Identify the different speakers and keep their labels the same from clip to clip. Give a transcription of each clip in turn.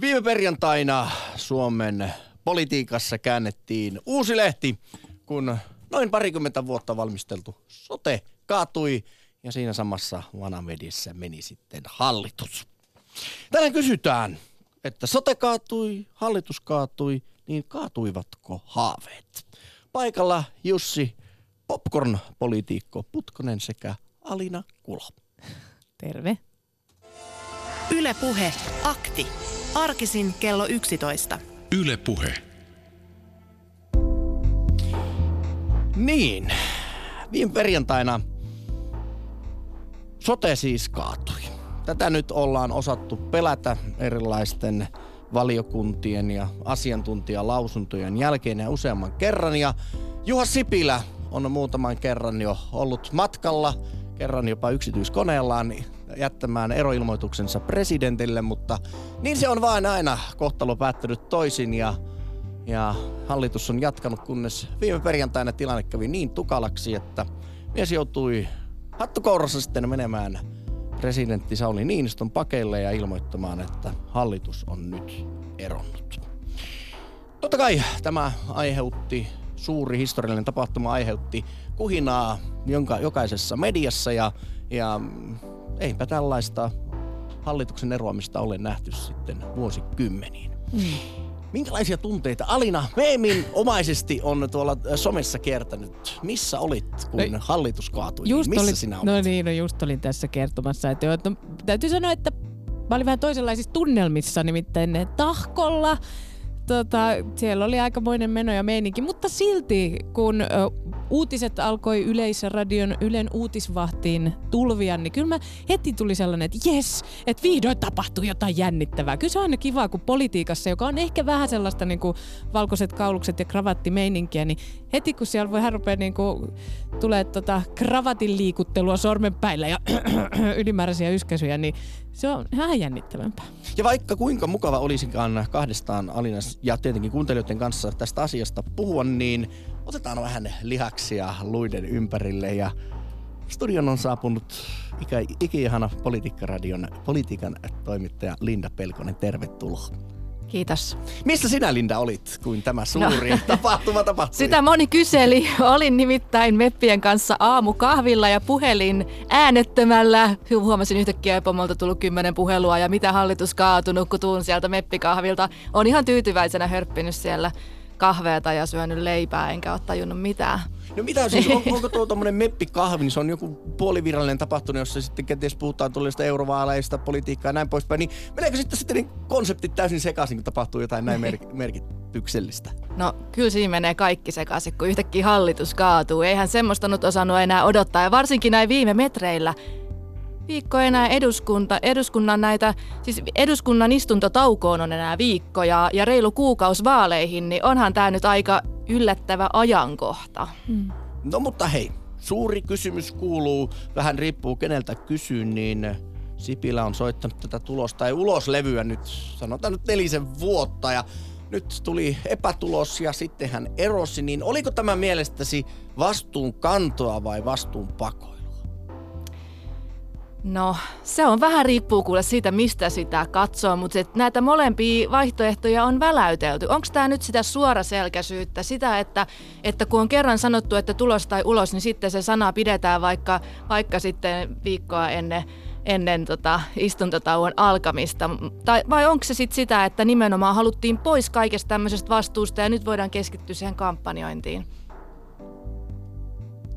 Speaker 1: Viime perjantaina Suomen politiikassa käännettiin uusi lehti, kun noin parikymmentä vuotta valmisteltu sote kaatui ja siinä samassa vanavedissä meni sitten hallitus. Tänään kysytään, että sote kaatui, hallitus kaatui, niin kaatuivatko haaveet? Paikalla Jussi Popcorn-politiikko Putkonen sekä Alina Kulo.
Speaker 2: Terve.
Speaker 3: Ylepuhe akti. Arkisin kello 11.
Speaker 4: Yle Puhe.
Speaker 1: Niin, viime perjantaina sote siis kaatui. Tätä nyt ollaan osattu pelätä erilaisten valiokuntien ja asiantuntijalausuntojen jälkeen ja useamman kerran. Ja Juha Sipilä on muutaman kerran jo ollut matkalla, kerran jopa yksityiskoneellaan jättämään eroilmoituksensa presidentille, mutta niin se on vain aina kohtalo päättänyt toisin ja, ja hallitus on jatkanut, kunnes viime perjantaina tilanne kävi niin tukalaksi, että mies joutui hattukourassa sitten menemään presidentti Sauli Niinistön pakeille ja ilmoittamaan, että hallitus on nyt eronnut. Totta kai tämä aiheutti, suuri historiallinen tapahtuma aiheutti kuhinaa jonka, jokaisessa mediassa ja, ja eipä tällaista hallituksen eroamista ole nähty sitten vuosikymmeniin. Mm. Minkälaisia tunteita Alina Meemin omaisesti on tuolla somessa kiertänyt? Missä olit, kun no, hallitus kaatui?
Speaker 2: Just
Speaker 1: Missä
Speaker 2: olit,
Speaker 1: sinä
Speaker 2: no
Speaker 1: olit?
Speaker 2: No niin, no just olin tässä kertomassa. Että, että no, täytyy sanoa, että mä olin vähän toisenlaisissa tunnelmissa, nimittäin tahkolla. Tota, siellä oli aikamoinen meno ja meininki, mutta silti kun uutiset alkoi Yleisradion Ylen uutisvahtiin tulvia, niin kyllä mä heti tuli sellainen, että jes, että vihdoin tapahtuu jotain jännittävää. Kyllä se on aina kiva, kun politiikassa, joka on ehkä vähän sellaista niin kuin valkoiset kaulukset ja kravattimeininkiä, niin heti kun siellä voi rupeaa niin kuin, tulee tota kravatin liikuttelua sormenpäillä ja ylimääräisiä yskäsyjä, niin se on vähän jännittävämpää.
Speaker 1: Ja vaikka kuinka mukava olisikaan kahdestaan Alinas ja tietenkin kuuntelijoiden kanssa tästä asiasta puhua, niin otetaan vähän lihaksia luiden ympärille ja studion on saapunut ikä, ikiihana Politiikkaradion politiikan toimittaja Linda Pelkonen. Tervetuloa.
Speaker 5: Kiitos.
Speaker 1: Missä sinä Linda olit, kun tämä suuri no. tapahtuma tapahtui?
Speaker 5: Sitä moni kyseli. Olin nimittäin Meppien kanssa aamukahvilla ja puhelin äänettömällä. Huomasin yhtäkkiä, että pomolta tullut kymmenen puhelua ja mitä hallitus kaatunut, kun tuun sieltä Meppikahvilta. On ihan tyytyväisenä hörppinyt siellä kahveeta ja syönyt leipää, enkä ole tajunnut mitään.
Speaker 1: No mitä siis, on, onko tuo tuommoinen meppikahvi, niin se on joku puolivirallinen tapahtuma, jossa sitten kenties puhutaan tuollaista eurovaaleista, politiikkaa ja näin poispäin, niin meneekö sitten, sitten niin konseptit täysin sekaisin, kun tapahtuu jotain näin mer- merkityksellistä?
Speaker 5: No kyllä siinä menee kaikki sekaisin, kun yhtäkkiä hallitus kaatuu. Eihän semmoista nyt osannut enää odottaa, ja varsinkin näin viime metreillä viikko enää eduskunta, eduskunnan näitä, siis eduskunnan istuntotaukoon on enää viikko ja, ja reilu kuukaus vaaleihin, niin onhan tämä nyt aika yllättävä ajankohta.
Speaker 1: Mm. No mutta hei, suuri kysymys kuuluu, vähän riippuu keneltä kysyn, niin Sipilä on soittanut tätä tulosta ja uloslevyä nyt, sanotaan nyt nelisen vuotta ja nyt tuli epätulos ja sitten hän erosi, niin oliko tämä mielestäsi vastuun kantoa vai vastuun pakoa?
Speaker 5: No, se on vähän riippuu kuule siitä, mistä sitä katsoo, mutta näitä molempia vaihtoehtoja on väläytelty. Onko tämä nyt sitä suoraselkäisyyttä, sitä, että, että kun on kerran sanottu, että tulos tai ulos, niin sitten se sana pidetään vaikka, vaikka sitten viikkoa ennen, ennen tota istuntotauon alkamista? Tai, vai onko se sitten sitä, että nimenomaan haluttiin pois kaikesta tämmöisestä vastuusta ja nyt voidaan keskittyä siihen kampanjointiin?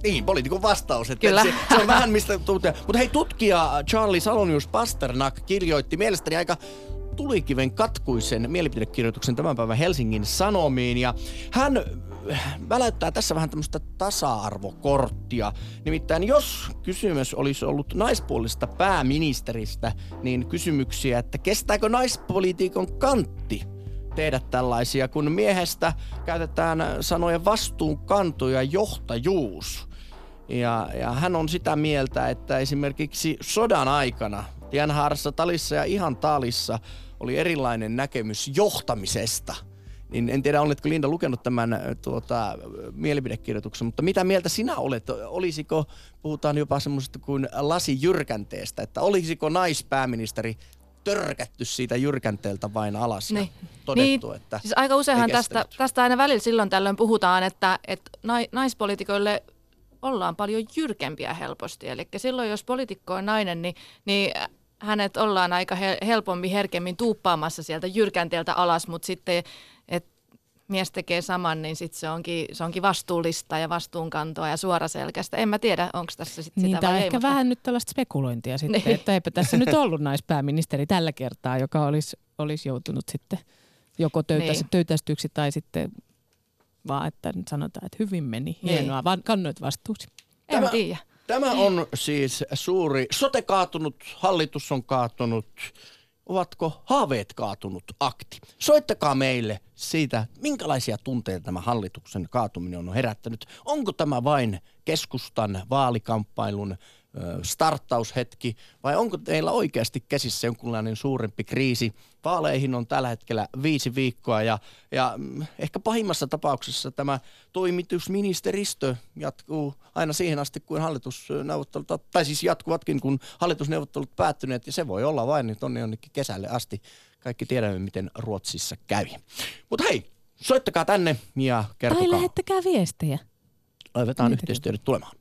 Speaker 1: Niin, poliitikon vastaus. Että Kyllä. Se, se, on vähän mistä tuutia. Mutta hei, tutkija Charlie Salonius Pasternak kirjoitti mielestäni aika tulikiven katkuisen mielipidekirjoituksen tämän päivän Helsingin Sanomiin. Ja hän väläyttää tässä vähän tämmöistä tasa-arvokorttia. Nimittäin jos kysymys olisi ollut naispuolisesta pääministeristä, niin kysymyksiä, että kestääkö naispolitiikon kantti tehdä tällaisia, kun miehestä käytetään sanojen vastuunkanto ja johtajuus. Ja, ja hän on sitä mieltä, että esimerkiksi sodan aikana Tienhaarassa, Talissa ja ihan Talissa oli erilainen näkemys johtamisesta. Niin en tiedä, oletko Linda lukenut tämän tuota, mielipidekirjoituksen, mutta mitä mieltä sinä olet? Olisiko, puhutaan jopa semmoisesta kuin lasijyrkänteestä, että olisiko naispääministeri törkätty siitä jyrkänteeltä vain alas
Speaker 5: Niin.
Speaker 1: ja todettu,
Speaker 5: niin,
Speaker 1: että
Speaker 5: siis aika useinhan
Speaker 1: ei
Speaker 5: tästä, tästä aina välillä silloin tällöin puhutaan, että, että nai- naispoliitikoille ollaan paljon jyrkempiä helposti. Eli silloin, jos poliitikko on nainen, niin, niin hänet ollaan aika hel- helpommin, herkemmin tuuppaamassa sieltä jyrkänteeltä alas, mutta sitten, että mies tekee saman, niin sitten se onkin, se onkin vastuullista ja vastuunkantoa ja suoraselkäistä. En mä tiedä, onko tässä
Speaker 2: Niin,
Speaker 5: sitä
Speaker 2: tai
Speaker 5: vai ei,
Speaker 2: ehkä
Speaker 5: mutta-
Speaker 2: vähän nyt tällaista spekulointia sitten,
Speaker 5: Niin.
Speaker 2: että eipä tässä nyt ollut naispääministeri tällä kertaa, joka olisi, olisi joutunut sitten joko töytäs,
Speaker 5: Niin.
Speaker 2: töytästyksi tai sitten vaan, että sanotaan, että hyvin meni,
Speaker 5: Niin.
Speaker 2: hienoa, vaan kannoit vastuusi.
Speaker 5: En
Speaker 1: Tämä-
Speaker 5: tiedä.
Speaker 1: Tämä on siis suuri, sote kaatunut, hallitus on kaatunut, ovatko haaveet kaatunut akti? Soittakaa meille siitä, minkälaisia tunteita tämä hallituksen kaatuminen on herättänyt. Onko tämä vain keskustan vaalikamppailun starttaushetki vai onko teillä oikeasti käsissä jonkunlainen suurempi kriisi? Vaaleihin on tällä hetkellä viisi viikkoa ja, ja mm, ehkä pahimmassa tapauksessa tämä toimitusministeristö jatkuu aina siihen asti, kun hallitusneuvottelut, tai siis jatkuvatkin, kun hallitusneuvottelut päättyneet ja se voi olla vain niin tonne jonnekin kesälle asti. Kaikki tiedämme, miten Ruotsissa kävi. Mutta hei, soittakaa tänne ja
Speaker 2: Tai
Speaker 1: kertokaa.
Speaker 2: lähettäkää viestejä. Niitä
Speaker 1: yhteistyötä tulemaan.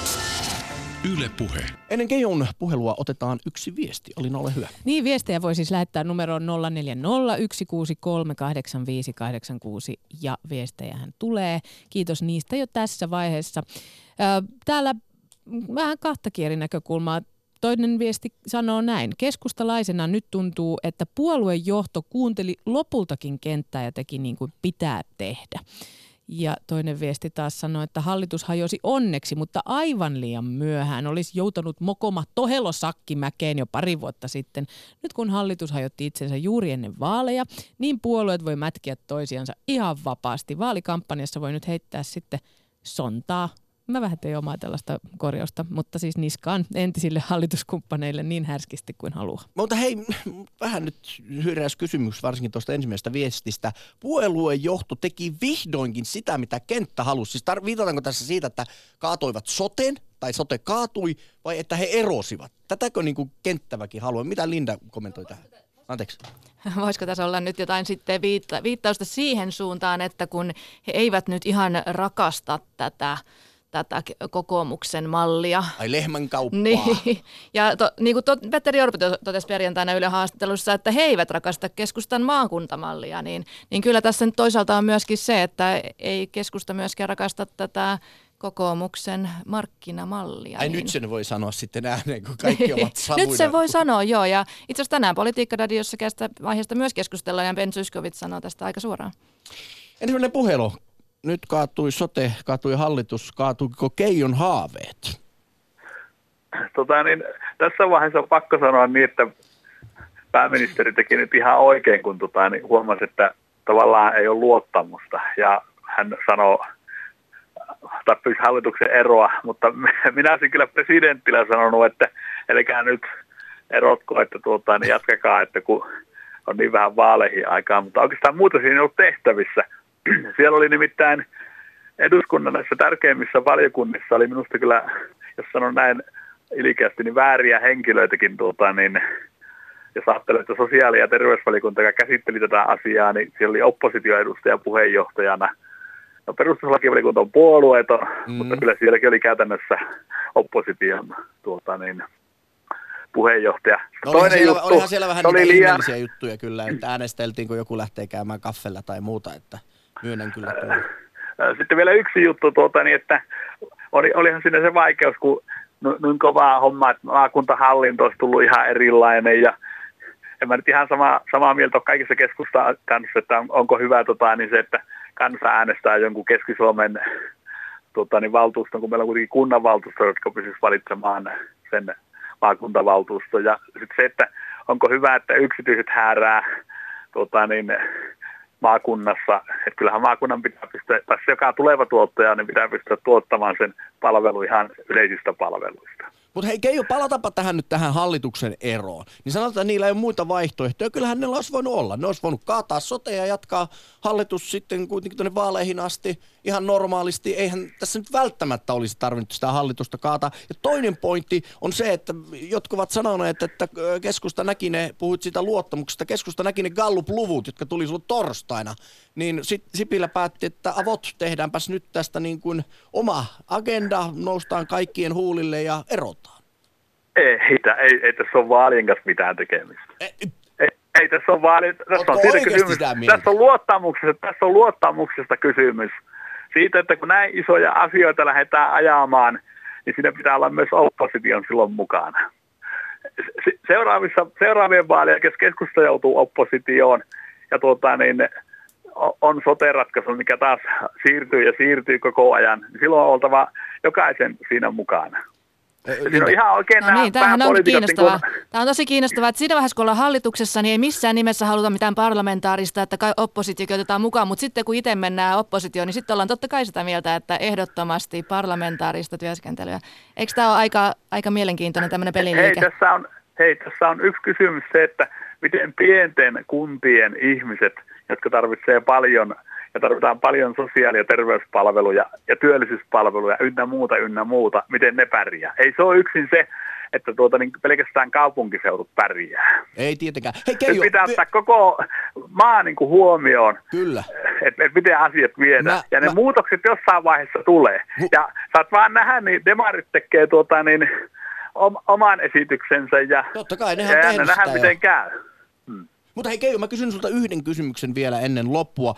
Speaker 4: Yle Puhe.
Speaker 1: Ennen Keijon puhelua otetaan yksi viesti. Olin ole hyvä.
Speaker 2: Niin, viestejä voi siis lähettää numeroon 0401638586 ja viestejähän tulee. Kiitos niistä jo tässä vaiheessa. Täällä vähän kahtakin eri näkökulmaa. Toinen viesti sanoo näin. Keskustalaisena nyt tuntuu, että puolueen johto kuunteli lopultakin kenttää ja teki niin kuin pitää tehdä. Ja toinen viesti taas sanoi, että hallitus hajosi onneksi, mutta aivan liian myöhään. Olisi joutunut mokoma Tohelo Sakkimäkeen jo pari vuotta sitten. Nyt kun hallitus hajotti itsensä juuri ennen vaaleja, niin puolueet voi mätkiä toisiansa ihan vapaasti. Vaalikampanjassa voi nyt heittää sitten sontaa. Mä vähän tein omaa tällaista korjausta, mutta siis niskaan entisille hallituskumppaneille niin härskisti kuin haluaa.
Speaker 1: Mutta hei, vähän nyt hyräys kysymys varsinkin tuosta ensimmäisestä viestistä. Puolueen johto teki vihdoinkin sitä, mitä kenttä halusi. Siis tar- viitataanko tässä siitä, että kaatoivat soten, tai sote kaatui, vai että he erosivat? Tätäkö niin kuin kenttäväkin haluaa? Mitä Linda kommentoi tähän? Anteeksi.
Speaker 5: Voisiko tässä olla nyt jotain sitten viitta, viittausta siihen suuntaan, että kun he eivät nyt ihan rakasta tätä, tätä kokoomuksen mallia,
Speaker 1: Ai lehmän kauppaa.
Speaker 5: niin, ja to, niin kuin to, Petteri Orpo to- totesi perjantaina Yle haastattelussa, että he eivät rakasta keskustan maakuntamallia, niin, niin kyllä tässä nyt toisaalta on myöskin se, että ei keskusta myöskään rakasta tätä kokoomuksen markkinamallia.
Speaker 1: Ai
Speaker 5: niin.
Speaker 1: nyt sen voi sanoa sitten ääneen, kun kaikki ovat savuina.
Speaker 5: Nyt se voi sanoa, joo. Ja itse asiassa tänään Politiikka-radiossa tästä aiheesta myös keskustellaan ja Ben Zyskowicz sanoo tästä aika suoraan.
Speaker 1: Ensimmäinen puhelu. Nyt kaatui sote, kaatui hallitus, kaatuiko Keijon haaveet?
Speaker 6: Tota, niin, tässä vaiheessa on pakko sanoa niin, että pääministeri teki nyt ihan oikein, kun tota, niin huomasi, että tavallaan ei ole luottamusta. Ja hän sanoo, tai pyysi hallituksen eroa, mutta minä olisin kyllä presidentillä sanonut, että elikää nyt erotko, että tuota, niin jatkakaa, että kun on niin vähän vaaleihin aikaa, mutta oikeastaan muuta siinä ei ollut tehtävissä. Siellä oli nimittäin eduskunnan näissä tärkeimmissä valiokunnissa oli minusta kyllä, jos sanon näin ilkeästi, niin vääriä henkilöitäkin, tuota, niin jos ajattelee, että sosiaali- ja terveysvaliokunta, joka käsitteli tätä asiaa, niin siellä oli oppositioedustaja puheenjohtajana. No perustuslakivaliokunta on puolueeton, mm. mutta kyllä sielläkin oli käytännössä opposition tuota, niin, puheenjohtaja.
Speaker 1: No olihan, siellä,
Speaker 6: juttu,
Speaker 1: olihan siellä vähän
Speaker 6: se oli
Speaker 1: niitä
Speaker 6: liian,
Speaker 1: juttuja kyllä, että äänesteltiin, kun joku lähtee käymään kaffella tai muuta, että myönnän kyllä tuon.
Speaker 6: Sitten vielä yksi juttu, tuota, niin että oli, olihan siinä se vaikeus, kun noin kovaa hommaa, että maakuntahallinto olisi tullut ihan erilainen ja en mä nyt ihan sama, samaa mieltä ole kaikissa keskusta kanssa, että on, onko hyvä tota, niin se, että kansa äänestää jonkun Keski-Suomen tota, niin valtuuston, kun meillä on kuitenkin kunnanvaltuusto, jotka pysyisi valitsemaan sen maakuntavaltuusto. Ja sitten se, että onko hyvä, että yksityiset häärää tota, niin, maakunnassa, että kyllähän maakunnan pitää pystyä, se, joka tuleva tuottaja, niin pitää pystyä tuottamaan sen palvelu ihan yleisistä palveluista.
Speaker 1: Mutta hei Keijo, palataanpa tähän nyt tähän hallituksen eroon. Niin sanotaan, että niillä ei ole muita vaihtoehtoja. Kyllähän ne olisi voinut olla. Ne olisi voinut kaataa sote ja jatkaa hallitus sitten kuitenkin tuonne vaaleihin asti ihan normaalisti. Eihän tässä nyt välttämättä olisi tarvinnut sitä hallitusta kaataa. Ja toinen pointti on se, että jotkut ovat sanoneet, että keskusta näki ne, puhuit siitä luottamuksesta, keskusta näki ne Gallup-luvut, jotka tuli sulle torstaina. Niin sit Sipilä päätti, että avot tehdäänpäs nyt tästä niin kuin oma agenda, noustaan kaikkien huulille ja erotaan.
Speaker 6: Ei, ei, ei, tässä ole vaalien kanssa mitään tekemistä.
Speaker 1: Ei,
Speaker 6: ei, ei tässä ole vaali, tässä on siitä kysymys. Tässä on, luottamuksesta, tässä on luottamuksesta kysymys. Siitä, että kun näin isoja asioita lähdetään ajamaan, niin siinä pitää olla myös opposition silloin mukana. Seuraavissa, seuraavien vaalien keskusta joutuu oppositioon ja tuota, niin, on sote-ratkaisu, mikä taas siirtyy ja siirtyy koko ajan, niin silloin on oltava jokaisen siinä mukana. Siinä on ihan oikein
Speaker 5: no niin, tämähän on kiinnostavaa. Kun... Tämä on tosi kiinnostavaa, että siinä vaiheessa kun ollaan hallituksessa, niin ei missään nimessä haluta mitään parlamentaarista, että oppositio otetaan mukaan, mutta sitten kun itse mennään oppositioon, niin sitten ollaan totta kai sitä mieltä, että ehdottomasti parlamentaarista työskentelyä. Eikö tämä ole aika, aika mielenkiintoinen tämmöinen peliliike?
Speaker 6: Hei tässä, on, hei, tässä on yksi kysymys se, että miten pienten kuntien ihmiset, jotka tarvitsee paljon ja tarvitaan paljon sosiaali- ja terveyspalveluja ja työllisyyspalveluja ynnä muuta, ynnä muuta, miten ne pärjää. Ei se ole yksin se, että tuota, niin pelkästään kaupunkiseudut pärjää.
Speaker 1: Ei tietenkään. Hei, Keijo,
Speaker 6: pitää ottaa koko maa niin kuin huomioon,
Speaker 1: Kyllä.
Speaker 6: Että et miten asiat viedään. Mä, ja ne mä... muutokset jossain vaiheessa tulee. Mu... Ja saat vaan nähdä, niin demarit tekee tuota, niin, oman esityksensä ja,
Speaker 1: Totta kai, nehän ja
Speaker 6: nähdä, miten käy.
Speaker 1: Mutta hei Keijo, mä kysyn sulta yhden kysymyksen vielä ennen loppua.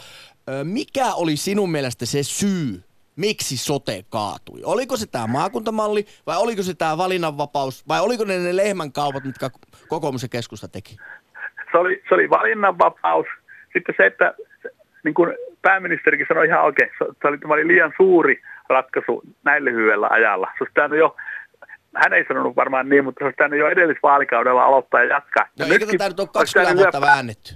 Speaker 1: Mikä oli sinun mielestä se syy, miksi sote kaatui? Oliko se tämä maakuntamalli vai oliko se tämä valinnanvapaus vai oliko ne ne lehmänkaupat, mitkä kokoomus ja keskusta teki?
Speaker 6: Se oli, se oli valinnanvapaus. Sitten se, että niin kuin pääministerikin sanoi ihan oikein, se oli, oli liian suuri ratkaisu näin lyhyellä ajalla. Se olisi jo hän ei sanonut varmaan niin, mutta se olisi pitänyt jo edellisvaalikaudella aloittaa ja jatkaa.
Speaker 1: No eikö tätä nyt ole 20 vuotta väännetty?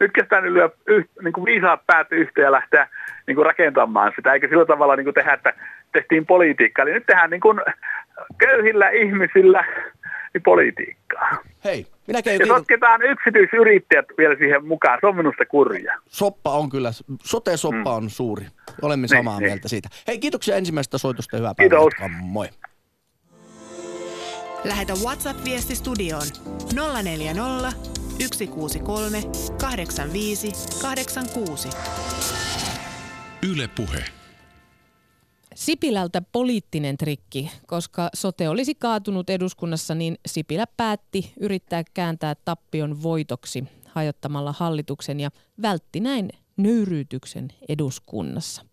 Speaker 6: Nyt kestää nyt lyö yh, niin kuin viisaat päät yhteen ja lähteä niin kuin rakentamaan sitä, eikä sillä tavalla niin kuin tehdä, että tehtiin politiikkaa. Eli nyt tehdään niin kuin köyhillä ihmisillä niin politiikkaa.
Speaker 1: Hei, minä käyn
Speaker 6: Ja sotketaan yksityisyrittäjät vielä siihen mukaan, se on minusta kurja.
Speaker 1: Soppa on kyllä, sote-soppa mm. on suuri. Olemme niin, samaa niin, mieltä niin. siitä. Hei, kiitoksia ensimmäisestä soitosta, hyvää päivää. Moi.
Speaker 3: Lähetä WhatsApp-viesti studioon 040 163 85 86.
Speaker 4: Yle Puhe.
Speaker 2: Sipilältä poliittinen trikki, koska sote olisi kaatunut eduskunnassa, niin Sipilä päätti yrittää kääntää tappion voitoksi hajottamalla hallituksen ja vältti näin nöyryytyksen eduskunnassa.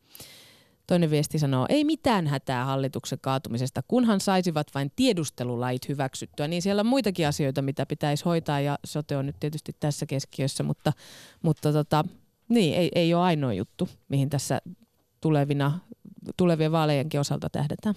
Speaker 2: Toinen viesti sanoo, ei mitään hätää hallituksen kaatumisesta, kunhan saisivat vain tiedustelulait hyväksyttyä. Niin siellä on muitakin asioita, mitä pitäisi hoitaa ja sote on nyt tietysti tässä keskiössä, mutta, mutta tota, niin, ei, ei ole ainoa juttu, mihin tässä tulevina, tulevien vaalejenkin osalta tähdetään.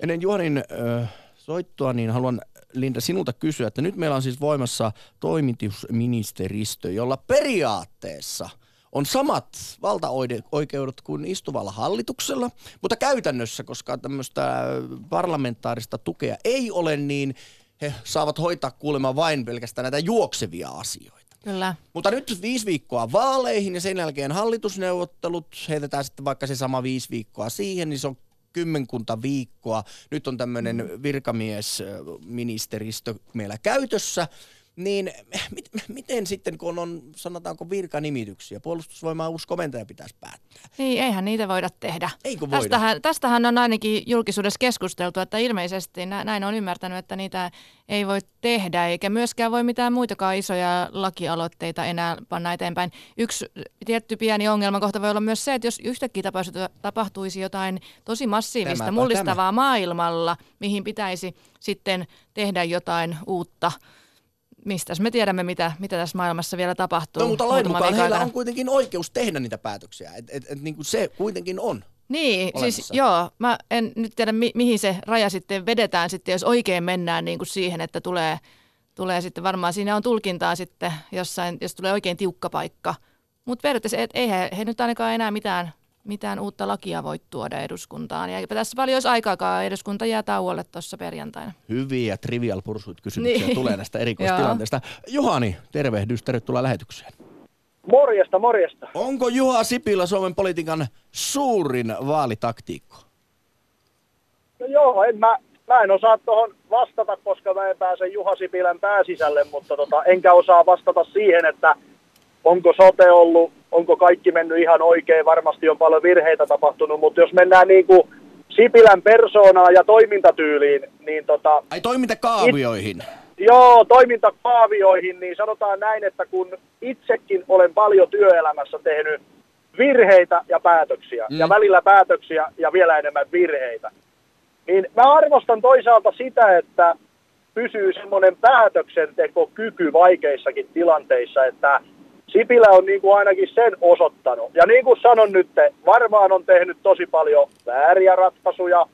Speaker 1: Ennen Juhanin äh, soittoa, niin haluan Linda sinulta kysyä, että nyt meillä on siis voimassa toimitusministeristö, jolla periaatteessa – on samat valtaoikeudet kuin istuvalla hallituksella, mutta käytännössä, koska tämmöistä parlamentaarista tukea ei ole, niin he saavat hoitaa kuulemma vain pelkästään näitä juoksevia asioita.
Speaker 5: Kyllä.
Speaker 1: Mutta nyt viisi viikkoa vaaleihin ja sen jälkeen hallitusneuvottelut, heitetään sitten vaikka se sama viisi viikkoa siihen, niin se on kymmenkunta viikkoa. Nyt on tämmöinen virkamiesministeristö meillä käytössä niin mit, miten sitten, kun on sanotaanko virkanimityksiä, puolustusvoimaa uusi komentaja pitäisi päättää?
Speaker 5: Niin, eihän niitä voida tehdä.
Speaker 1: Eikö voida?
Speaker 5: Tästähän, tästähän on ainakin julkisuudessa keskusteltu, että ilmeisesti näin on ymmärtänyt, että niitä ei voi tehdä, eikä myöskään voi mitään muitakaan isoja lakialoitteita enää panna eteenpäin. Yksi tietty pieni ongelma kohta voi olla myös se, että jos yhtäkkiä tapahtuisi jotain tosi massiivista, Tämäpä mullistavaa tämä. maailmalla, mihin pitäisi sitten tehdä jotain uutta – mistä me tiedämme, mitä, mitä tässä maailmassa vielä tapahtuu.
Speaker 1: No, mutta lain mukaan heillä on kuitenkin oikeus tehdä niitä päätöksiä, että et, et, niin kuin se kuitenkin on.
Speaker 5: Niin, olemassa. siis joo, mä en nyt tiedä mi- mihin se raja sitten vedetään sitten, jos oikein mennään niin kuin siihen, että tulee, tulee sitten varmaan, siinä on tulkintaa sitten jossain, jos tulee oikein tiukka paikka. Mutta periaatteessa et, ei he, he nyt ainakaan enää mitään mitään uutta lakia voi tuoda eduskuntaan. Ja eipä tässä paljon olisi aikaakaan, eduskunta jää tauolle tuossa perjantaina.
Speaker 1: Hyviä trivial pursuit kysymyksiä
Speaker 5: Niin.
Speaker 1: tulee näistä erikoistilanteista. Juhani, tervehdys, tervetuloa lähetykseen.
Speaker 7: Morjesta, morjesta.
Speaker 1: Onko Juha Sipilä Suomen politiikan suurin vaalitaktiikko?
Speaker 7: No joo, en mä, mä en osaa tuohon vastata, koska mä en pääse Juha Sipilän pääsisälle, mutta tota, enkä osaa vastata siihen, että onko sote ollut, onko kaikki mennyt ihan oikein, varmasti on paljon virheitä tapahtunut, mutta jos mennään niin kuin Sipilän persoonaan ja toimintatyyliin, niin tota,
Speaker 1: Ai toimintakaavioihin.
Speaker 7: Joo, toimintakaavioihin, niin sanotaan näin, että kun itsekin olen paljon työelämässä tehnyt virheitä ja päätöksiä,
Speaker 1: mm.
Speaker 7: ja välillä päätöksiä ja vielä enemmän virheitä, niin mä arvostan toisaalta sitä, että pysyy semmoinen päätöksentekokyky vaikeissakin tilanteissa, että Sipilä on niin kuin ainakin sen osoittanut. Ja niin kuin sanon nyt, varmaan on tehnyt tosi paljon vääriä ratkaisuja,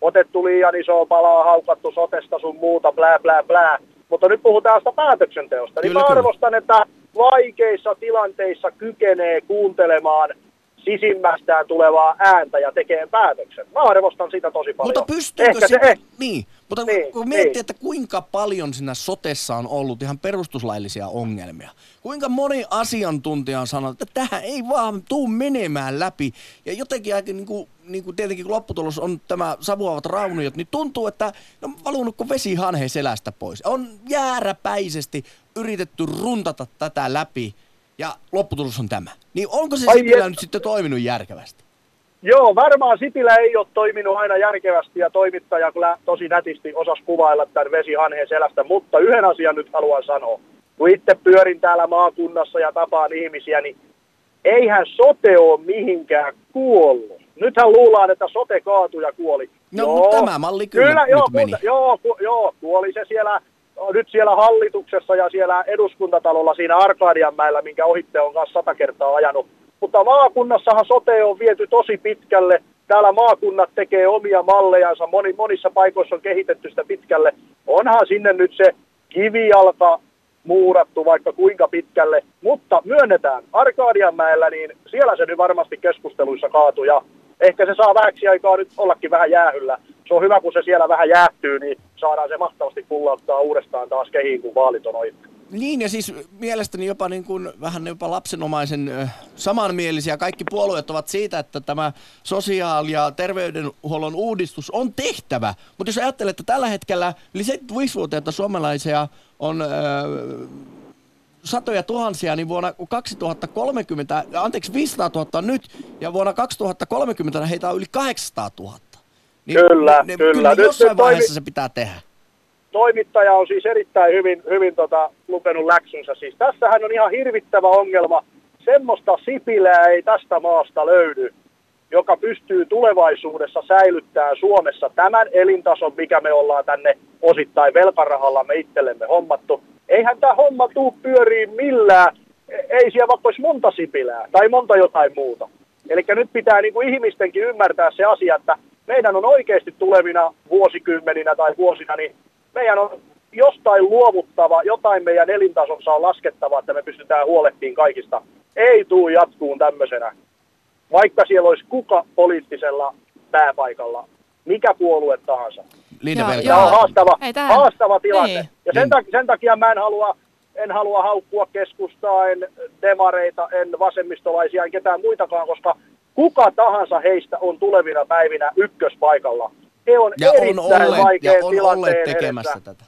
Speaker 7: otettu liian isoa palaa, haukattu sotesta sun muuta, blää, blää, blää. Mutta nyt puhutaan sitä päätöksenteosta. Niin
Speaker 1: Kyllä,
Speaker 7: mä arvostan, että vaikeissa tilanteissa kykenee kuuntelemaan sisimmästään tulevaa ääntä ja tekee päätöksen. Mä arvostan sitä tosi paljon.
Speaker 1: Mutta pystyykö
Speaker 7: Ehkä
Speaker 1: se,
Speaker 7: se, eh,
Speaker 1: niin, mutta
Speaker 7: Niin,
Speaker 1: kun miettii,
Speaker 7: niin.
Speaker 1: että kuinka paljon siinä sotessa on ollut ihan perustuslaillisia ongelmia. Kuinka moni asiantuntija on sanonut, että tähän ei vaan tuu menemään läpi. Ja jotenkin aika niin kuin, niin kuin tietenkin kun lopputulos on tämä savuavat rauniot, niin tuntuu, että no, valunut kuin vesi hanheen selästä pois. On jääräpäisesti yritetty runtata tätä läpi ja lopputulos on tämä. Niin onko se
Speaker 7: Ai
Speaker 1: Sipilä nyt sitten toiminut järkevästi?
Speaker 7: Joo, varmaan Sipilä ei ole toiminut aina järkevästi ja toimittaja kyllä tosi nätisti osasi kuvailla tämän vesihanheen selästä, mutta yhden asian nyt haluan sanoa. Kun itse pyörin täällä maakunnassa ja tapaan ihmisiä, niin eihän sote ole mihinkään kuollut. Nythän luullaan, että sote kaatui ja kuoli.
Speaker 1: No, mutta tämä malli kyllä nyt
Speaker 7: joo,
Speaker 1: meni.
Speaker 7: Mutta, joo, ku, joo, kuoli se siellä, nyt siellä hallituksessa ja siellä eduskuntatalolla siinä Arkadianmäellä, minkä ohitte on kanssa sata kertaa ajanut. Mutta maakunnassahan sote on viety tosi pitkälle. Täällä maakunnat tekee omia mallejansa, Moni, monissa paikoissa on kehitetty sitä pitkälle. Onhan sinne nyt se kivijalka muurattu vaikka kuinka pitkälle, mutta myönnetään, Arkadianmäellä, niin siellä se nyt varmasti keskusteluissa kaatui ja ehkä se saa vähäksi aikaa nyt ollakin vähän jäähyllä. Se on hyvä, kun se siellä vähän jäähtyy, niin saadaan se mahtavasti pullauttaa uudestaan taas kehiin, kun vaalit on ohi.
Speaker 1: Niin ja siis mielestäni jopa niin kuin, vähän jopa lapsenomaisen samanmielisiä. Kaikki puolueet ovat siitä, että tämä sosiaali- ja terveydenhuollon uudistus on tehtävä. Mutta jos ajattelee, että tällä hetkellä yli 75-vuotiaita suomalaisia on ö, satoja tuhansia, niin vuonna 2030, anteeksi 500 000 on nyt, ja vuonna 2030 heitä on yli 800 000. Niin
Speaker 7: Kyllä,
Speaker 1: ne,
Speaker 7: kyllä.
Speaker 1: Kyllä
Speaker 7: Nyt
Speaker 1: jossain
Speaker 7: toimi-
Speaker 1: vaiheessa se pitää tehdä.
Speaker 7: Toimittaja on siis erittäin hyvin, hyvin tota, lukenut läksynsä. Siis tässähän on ihan hirvittävä ongelma. Semmoista Sipilää ei tästä maasta löydy, joka pystyy tulevaisuudessa säilyttämään Suomessa tämän elintason, mikä me ollaan tänne osittain velkarahalla me itsellemme hommattu. Eihän tämä homma tuu pyöriin millään. E- Ei siellä vaikka olisi monta Sipilää tai monta jotain muuta. Eli nyt pitää niin kuin ihmistenkin ymmärtää se asia, että meidän on oikeasti tulevina vuosikymmeninä tai vuosina, niin meidän on jostain luovuttava, jotain meidän elintasonsa on laskettava, että me pystytään huolehtimaan kaikista. Ei tuu jatkuun tämmöisenä. Vaikka siellä olisi kuka poliittisella pääpaikalla, mikä puolue tahansa. Tämä on haastava,
Speaker 5: Ei tähän-
Speaker 7: haastava tilanne.
Speaker 5: Niin.
Speaker 7: Ja sen,
Speaker 1: Niin.
Speaker 7: takia, sen takia mä en halua, en halua haukkua keskustaa, en demareita, en vasemmistolaisia, en ketään muitakaan, koska kuka tahansa heistä on tulevina päivinä ykköspaikalla. He on
Speaker 1: Ja on olleet, ja on
Speaker 7: tilanteen
Speaker 1: olleet tekemässä
Speaker 7: edessä.
Speaker 1: tätä.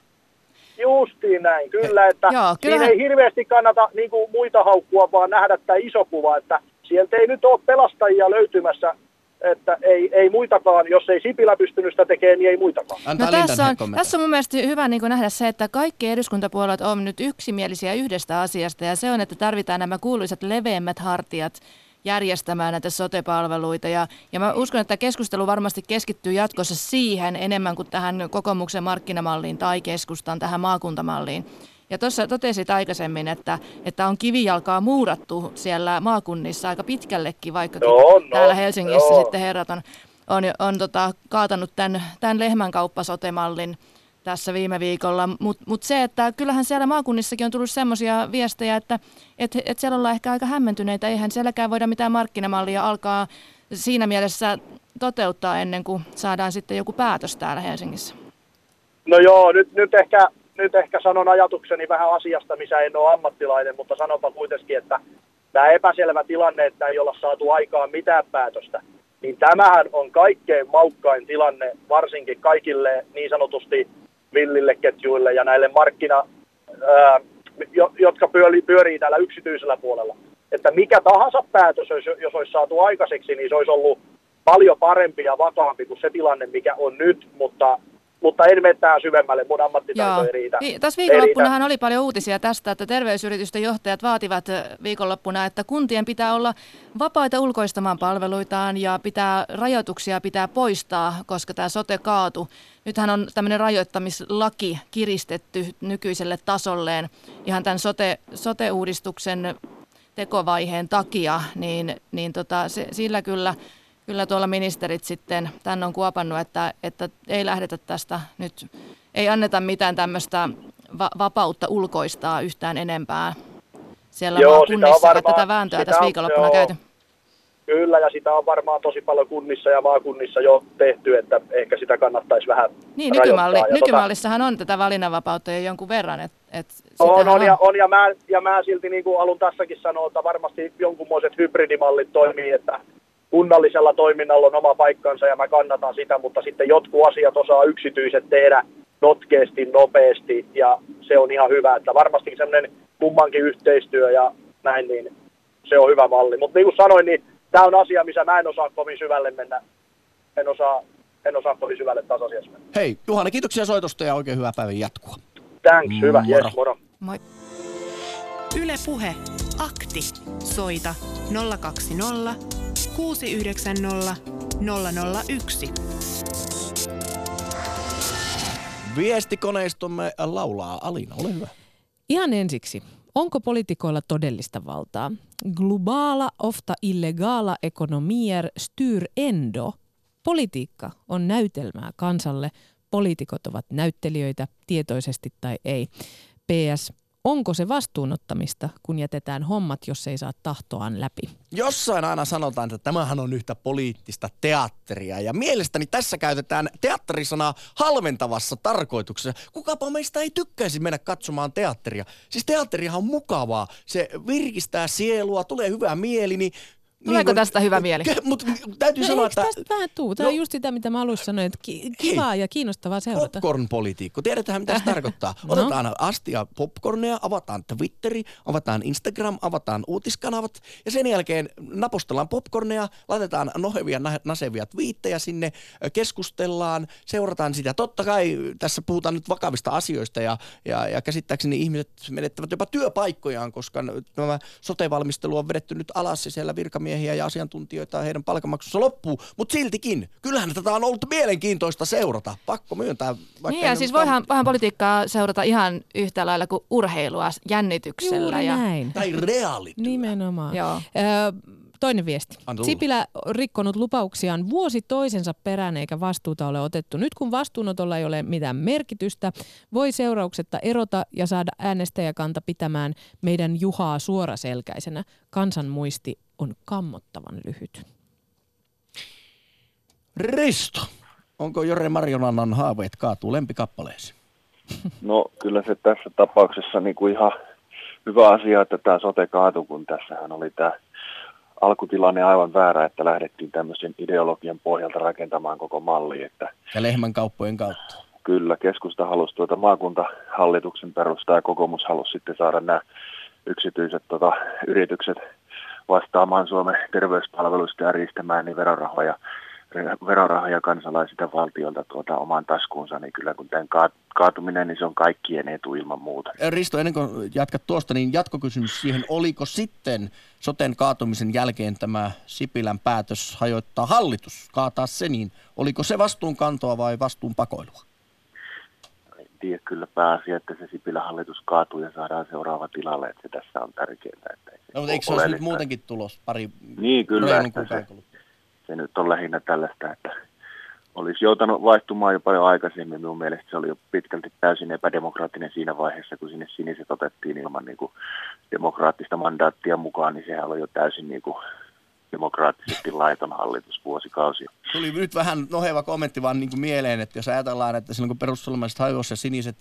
Speaker 7: Justiin näin, kyllä, että
Speaker 5: Joo,
Speaker 7: siinä
Speaker 5: kyllähän-
Speaker 7: ei hirveästi kannata niin kuin muita haukkua, vaan nähdä tämä iso kuva, että sieltä ei nyt ole pelastajia löytymässä, että ei, ei muitakaan, jos ei Sipilä pystynyt sitä tekemään, niin ei muitakaan.
Speaker 1: Antaa
Speaker 5: No tässä, on, tässä on mun mielestä hyvä niin nähdä se, että kaikki eduskuntapuolueet on nyt yksimielisiä yhdestä asiasta ja se on, että tarvitaan nämä kuuluisat leveämmät hartiat järjestämään näitä sote-palveluita. Ja, ja mä uskon, että keskustelu varmasti keskittyy jatkossa siihen enemmän kuin tähän kokoomuksen markkinamalliin tai keskustan tähän maakuntamalliin. Ja tuossa totesit aikaisemmin, että, että on kivijalkaa muurattu siellä maakunnissa aika pitkällekin, vaikkakin
Speaker 7: No, no,
Speaker 5: täällä Helsingissä
Speaker 7: joo.
Speaker 5: sitten herrat on, on, on tota, kaatanut tämän, tämän lehmänkauppasotemallin tässä viime viikolla. Mutta mut se, että kyllähän siellä maakunnissakin on tullut semmoisia viestejä, että et, et siellä ollaan ehkä aika hämmentyneitä. Eihän sielläkään voida mitään markkinamallia alkaa siinä mielessä toteuttaa ennen kuin saadaan sitten joku päätös täällä Helsingissä?
Speaker 7: No joo, nyt, nyt, ehkä, nyt ehkä sanon ajatukseni vähän asiasta, missä en ole ammattilainen, mutta sanonpa kuitenkin, että tämä epäselvä tilanne, että ei olla saatu aikaan mitään päätöstä, niin tämähän on kaikkein maukkain tilanne varsinkin kaikille niin sanotusti villille ketjuille ja näille markkina, ää, jotka pyörii, pyörii täällä yksityisellä puolella. Että mikä tahansa päätös, jos olisi saatu aikaiseksi, niin se olisi ollut paljon parempi ja vakaampi kuin se tilanne, mikä on nyt, mutta mutta en mene tähän syvemmälle, mun ammattitaito ei riitä.
Speaker 5: Niin, tässä viikonloppunahan oli paljon uutisia tästä, että terveysyritysten johtajat vaativat viikonloppuna, että kuntien pitää olla vapaita ulkoistamaan palveluitaan ja pitää rajoituksia pitää poistaa, koska tämä sote kaatu. Nythän on tämmöinen rajoittamislaki kiristetty nykyiselle tasolleen ihan tämän sote, sote-uudistuksen tekovaiheen takia, niin, niin tota, se, sillä kyllä – kyllä tuolla ministerit sitten tän on kuopannut, että, että ei lähdetä tästä nyt, ei anneta mitään tämmöistä va- vapautta ulkoistaa yhtään enempää. Siellä joo, kunnissa varmaan, tätä vääntöä tässä viikonloppuna joo, käyty.
Speaker 7: Kyllä, ja sitä on varmaan tosi paljon kunnissa ja maakunnissa jo tehty, että ehkä sitä kannattaisi vähän
Speaker 5: Niin, nykymalli, tota- nykymallissahan tota, on tätä valinnanvapautta jo jonkun verran. Et, et
Speaker 7: on, on, ja, on ja, mä, ja mä silti niin kuin alun tässäkin sanoa, että varmasti jonkunmoiset hybridimallit toimii, että kunnallisella toiminnalla on oma paikkansa ja mä kannatan sitä, mutta sitten jotkut asiat osaa yksityiset tehdä notkeasti, nopeasti ja se on ihan hyvä, että varmasti semmoinen kummankin yhteistyö ja näin, niin se on hyvä malli. Mutta niin kuin sanoin, niin tämä on asia, missä mä en osaa kovin syvälle mennä. En osaa, en osaa kovin syvälle taas asiassa mennä.
Speaker 1: Hei, Juhana, kiitoksia soitosta ja oikein hyvää päivän jatkua.
Speaker 7: Thanks, hyvä. Moro. Yes, moro.
Speaker 3: Moi. Yle Puhe. Akti. Soita 020 690 001.
Speaker 1: Viestikoneistomme laulaa. Alina, ole hyvä.
Speaker 2: Ihan ensiksi. Onko poliitikoilla todellista valtaa? Globala, ofta illegala ekonomier styr endo. Politiikka on näytelmää kansalle. Poliitikot ovat näyttelijöitä, tietoisesti tai ei. PS. Onko se vastuunottamista, kun jätetään hommat, jos ei saa tahtoaan läpi?
Speaker 1: Jossain aina sanotaan, että tämähän on yhtä poliittista teatteria. Ja mielestäni tässä käytetään teatterisanaa halventavassa tarkoituksessa. Kukapa meistä ei tykkäisi mennä katsomaan teatteria. Siis teatterihan on mukavaa. Se virkistää sielua, tulee hyvä mieli, niin
Speaker 5: Tuleeko niin, tästä hyvä mieli?
Speaker 2: Mutta täytyy no sanoa, että... tästä vähän tuu? Tämä no, on just sitä, mitä mä alussa sanoin, että ki- kivaa hei, ja kiinnostavaa seurata.
Speaker 1: Popcorn-politiikko. Tiedetään, mitä se tarkoittaa. no. Otetaan astia popcornia, avataan Twitteri, avataan Instagram, avataan uutiskanavat ja sen jälkeen napostellaan popcornia, laitetaan nohevia, nasevia twiittejä sinne, keskustellaan, seurataan sitä. Totta kai tässä puhutaan nyt vakavista asioista ja, ja, ja käsittääkseni ihmiset menettävät jopa työpaikkojaan, koska tämä sote-valmistelu on vedetty nyt alas ja siellä virkamiehet virkamiehiä ja asiantuntijoita heidän palkanmaksussa loppuu, mutta siltikin, kyllähän tätä on ollut mielenkiintoista seurata, pakko myöntää.
Speaker 5: Niin ja siis voihan, voihan politiikkaa seurata ihan yhtä lailla kuin urheilua jännityksellä.
Speaker 2: Juuri
Speaker 5: ja...
Speaker 2: näin.
Speaker 1: Tai reality.
Speaker 2: Nimenomaan. Joo. Ö, Toinen viesti. Sipilä rikkonut lupauksiaan vuosi toisensa perään eikä vastuuta ole otettu. Nyt kun vastuunotolla ei ole mitään merkitystä, voi seurauksetta erota ja saada äänestäjäkanta pitämään meidän Juhaa suoraselkäisenä. Kansan muisti on kammottavan lyhyt.
Speaker 1: Risto, onko Jore Marjonannan haaveet kaatuu lempikappaleesi?
Speaker 8: No kyllä se tässä tapauksessa niin kuin ihan hyvä asia, että tämä sote kaatuu, kun tässähän oli tämä alkutilanne aivan väärä, että lähdettiin tämmöisen ideologian pohjalta rakentamaan koko malli. Että
Speaker 1: ja lehmän kauppojen kautta.
Speaker 8: Kyllä, keskusta halusi tuota maakuntahallituksen perustaa ja kokoomus halusi sitten saada nämä yksityiset tota, yritykset vastaamaan Suomen terveyspalveluista ja riistämään niin verorahoja, verorahoja kansalaisilta valtiolta tuota omaan taskuunsa, niin kyllä kun tämän kaatuminen, niin se on kaikkien etu ilman muuta.
Speaker 1: Risto, ennen kuin jatkat tuosta, niin jatkokysymys siihen, oliko sitten soten kaatumisen jälkeen tämä Sipilän päätös hajoittaa hallitus, kaataa se, niin oliko se vastuunkantoa vai vastuunpakoilua?
Speaker 8: tiedä kyllä pääasia, että se Sipilän hallitus kaatuu ja saadaan seuraava tilalle, että se tässä on tärkeää. Että
Speaker 1: no, mutta eikö se olisi nyt muutenkin tulos pari
Speaker 8: Niin kyllä, että se, se, nyt on lähinnä tällaista, että olisi joutanut vaihtumaan jo paljon aikaisemmin. Minun mielestä se oli jo pitkälti täysin epädemokraattinen siinä vaiheessa, kun sinne siniset otettiin ilman niin kuin demokraattista mandaattia mukaan, niin sehän oli jo täysin niin kuin demokraattisesti laiton hallitus vuosikausia.
Speaker 1: Tuli nyt vähän noheva kommentti vaan niin kuin mieleen, että jos ajatellaan, että silloin kun perussuomalaiset hajosi ja siniset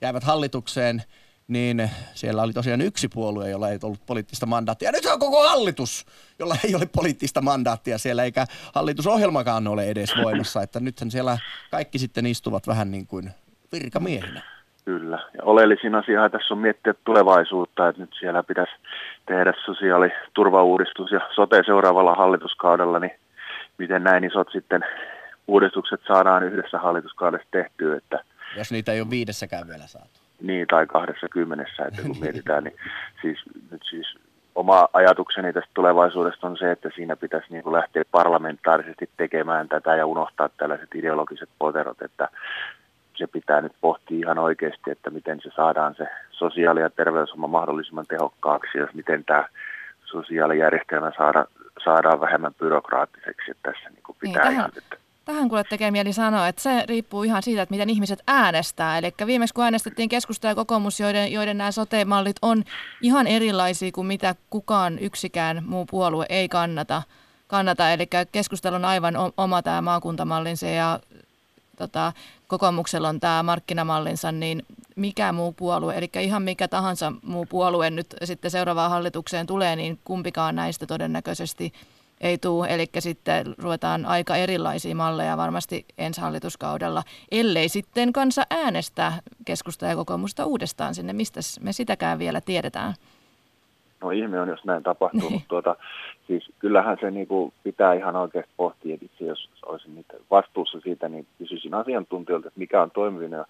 Speaker 1: jäivät hallitukseen, niin siellä oli tosiaan yksi puolue, jolla ei ollut poliittista mandaattia. Ja nyt on koko hallitus, jolla ei ole poliittista mandaattia siellä, eikä hallitusohjelmakaan ole edes voimassa. Että nythän siellä kaikki sitten istuvat vähän niin kuin virkamiehinä.
Speaker 8: Kyllä. Ja oleellisin asia tässä on miettiä tulevaisuutta, että nyt siellä pitäisi tehdä sosiaaliturvauudistus ja sote seuraavalla hallituskaudella, niin miten näin isot sitten uudistukset saadaan yhdessä hallituskaudessa tehtyä, että
Speaker 1: Jos niitä ei ole viidessäkään vielä saatu.
Speaker 8: Niin tai kahdessa kymmenessä, että kun mietitään, niin siis, nyt siis oma ajatukseni tästä tulevaisuudesta on se, että siinä pitäisi niin kuin lähteä parlamentaarisesti tekemään tätä ja unohtaa tällaiset ideologiset poterot, että se pitää nyt pohtia ihan oikeasti, että miten se saadaan se sosiaali- ja terveyshomma mahdollisimman tehokkaaksi ja miten tämä sosiaalijärjestelmä saada, saadaan vähemmän byrokraattiseksi, että tässä niin kuin pitää
Speaker 5: Niin,
Speaker 8: ihan
Speaker 5: tähän-
Speaker 8: nyt
Speaker 5: Tähän kuule tekee mieli sanoa, että se riippuu ihan siitä, että miten ihmiset äänestää. Eli viimeksi kun äänestettiin keskusta ja kokoomus, joiden, joiden nämä sote-mallit on ihan erilaisia kuin mitä kukaan yksikään muu puolue ei kannata. kannata. Eli keskustelu on aivan oma tämä maakuntamallinsa ja tota, kokoomuksella on tämä markkinamallinsa, niin mikä muu puolue, eli ihan mikä tahansa muu puolue nyt sitten seuraavaan hallitukseen tulee, niin kumpikaan näistä todennäköisesti ei tule. Eli sitten ruvetaan aika erilaisia malleja varmasti ensi hallituskaudella, ellei sitten kansa äänestä keskusta ja kokoomusta uudestaan sinne, mistä me sitäkään vielä tiedetään.
Speaker 8: No ihme on, jos näin tapahtuu,
Speaker 5: Niin.
Speaker 8: mutta tuota, siis kyllähän se niin kuin pitää ihan oikeasti pohtia, että itse jos olisin vastuussa siitä, niin kysyisin asiantuntijoilta, että mikä on toimivin ja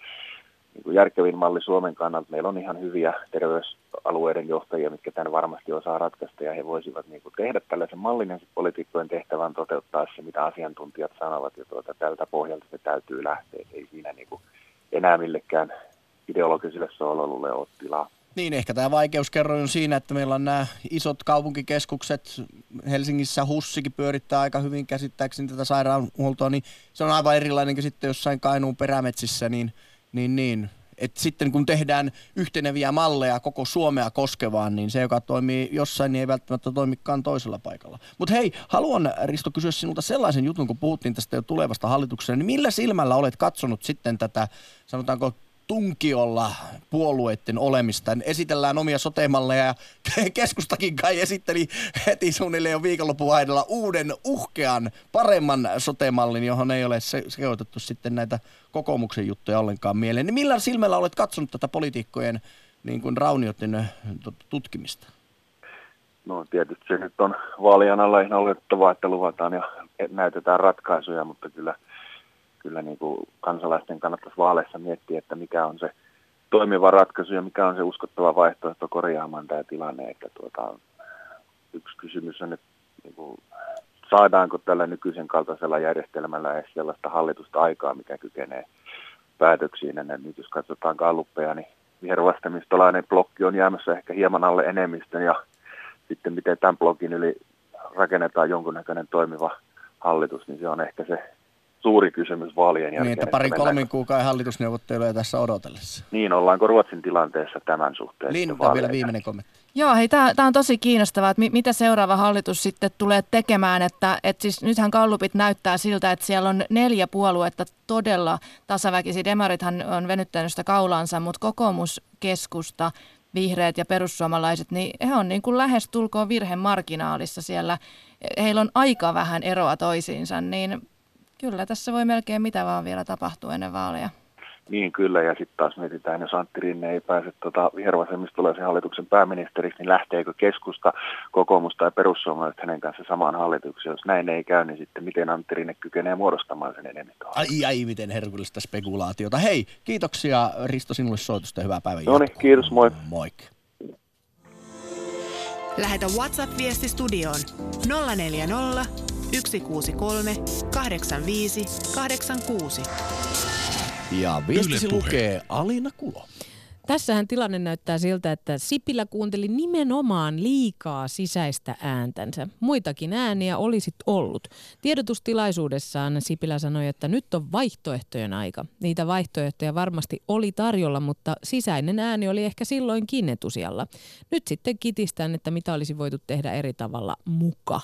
Speaker 8: niin kuin järkevin malli Suomen kannalta. Meillä on ihan hyviä terveysalueiden johtajia, mitkä tämän varmasti osaa ratkaista ja he voisivat niin kuin tehdä tällaisen mallin ja poliitikkojen tehtävän toteuttaa se, mitä asiantuntijat sanovat ja tuota, tältä pohjalta se täytyy lähteä. Ei siinä niin kuin enää millekään ideologiselle sooloilulle ole tilaa.
Speaker 1: Niin, ehkä tämä vaikeuskerroin on siinä, että meillä on nämä isot kaupunkikeskukset, Helsingissä Hussikin pyörittää aika hyvin käsittääkseni tätä sairaanhuoltoa, niin se on aivan erilainen kuin sitten jossain Kainuun perämetsissä, niin, niin, niin. Et sitten kun tehdään yhteneviä malleja koko Suomea koskevaan, niin se, joka toimii jossain, niin ei välttämättä toimikaan toisella paikalla. Mutta hei, haluan Risto kysyä sinulta sellaisen jutun, kun puhuttiin tästä jo tulevasta hallituksesta, niin millä silmällä olet katsonut sitten tätä, sanotaanko tunkiolla puolueiden olemista. Esitellään omia sotemalleja ja keskustakin kai esitteli heti suunnilleen jo viikonlopun uuden uhkean, paremman sotemallin, johon ei ole se- sekoitettu sitten näitä kokoomuksen juttuja ollenkaan mieleen. Niin millä silmällä olet katsonut tätä politiikkojen niin kuin raunioiden tut- tutkimista?
Speaker 8: No tietysti se nyt on vaalien alla ihan oletettavaa, että luvataan ja näytetään ratkaisuja, mutta kyllä, kyllä niin kuin kansalaisten kannattaisi vaaleissa miettiä, että mikä on se toimiva ratkaisu ja mikä on se uskottava vaihtoehto korjaamaan tämä tilanne. Että tuota, yksi kysymys on, että niin kuin, saadaanko tällä nykyisen kaltaisella järjestelmällä edes sellaista hallitusta aikaa, mikä kykenee päätöksiin. Ja nyt jos katsotaan kalluppeja, niin vihervasemmistolainen blokki on jäämässä ehkä hieman alle enemmistön ja sitten miten tämän blogin yli rakennetaan jonkunnäköinen toimiva hallitus, niin se on ehkä se suuri kysymys vaalien jälkeen.
Speaker 1: Niin, että pari
Speaker 8: mennäänkö-
Speaker 1: kolmen kuukauden hallitusneuvotteluja tässä odotellessa.
Speaker 8: Niin, ollaanko Ruotsin tilanteessa tämän suhteen?
Speaker 1: Linta, vielä viimeinen kommentti.
Speaker 5: Joo, hei, tämä on tosi kiinnostavaa, että mi- mitä seuraava hallitus sitten tulee tekemään. Että et siis nythän kallupit näyttää siltä, että siellä on neljä puoluetta todella tasaväkisiä. Demarithan on venyttänyt sitä kaulansa, mutta kokoomus, keskusta, vihreät ja perussuomalaiset, niin he on niin kuin lähes tulkoon virhemarginaalissa siellä. Heillä on aika vähän eroa toisiinsa, niin kyllä tässä voi melkein mitä vaan vielä tapahtua ennen vaaleja.
Speaker 8: Niin kyllä, ja sitten taas mietitään, jos Antti Rinne ei pääse tota vihervasemmistolaisen hallituksen pääministeriksi, niin lähteekö keskusta, kokoomus tai perussuomalaiset hänen kanssa samaan hallitukseen. Jos näin ei käy, niin sitten miten Antti Rinne kykenee muodostamaan sen enemmistön?
Speaker 1: Ai ai, miten herkullista spekulaatiota. Hei, kiitoksia Risto sinulle soitusta ja hyvää päivän
Speaker 8: No niin, kiitos, moi.
Speaker 1: Moikka.
Speaker 3: Lähetä WhatsApp-viesti studioon 040 163 85 86.
Speaker 1: Ja viestisi lukee Alina Kulo.
Speaker 2: Tässähän tilanne näyttää siltä, että Sipilä kuunteli nimenomaan liikaa sisäistä ääntänsä. Muitakin ääniä olisit ollut. Tiedotustilaisuudessaan Sipilä sanoi, että nyt on vaihtoehtojen aika. Niitä vaihtoehtoja varmasti oli tarjolla, mutta sisäinen ääni oli ehkä silloinkin etusijalla. Nyt sitten kitistään, että mitä olisi voitu tehdä eri tavalla muka.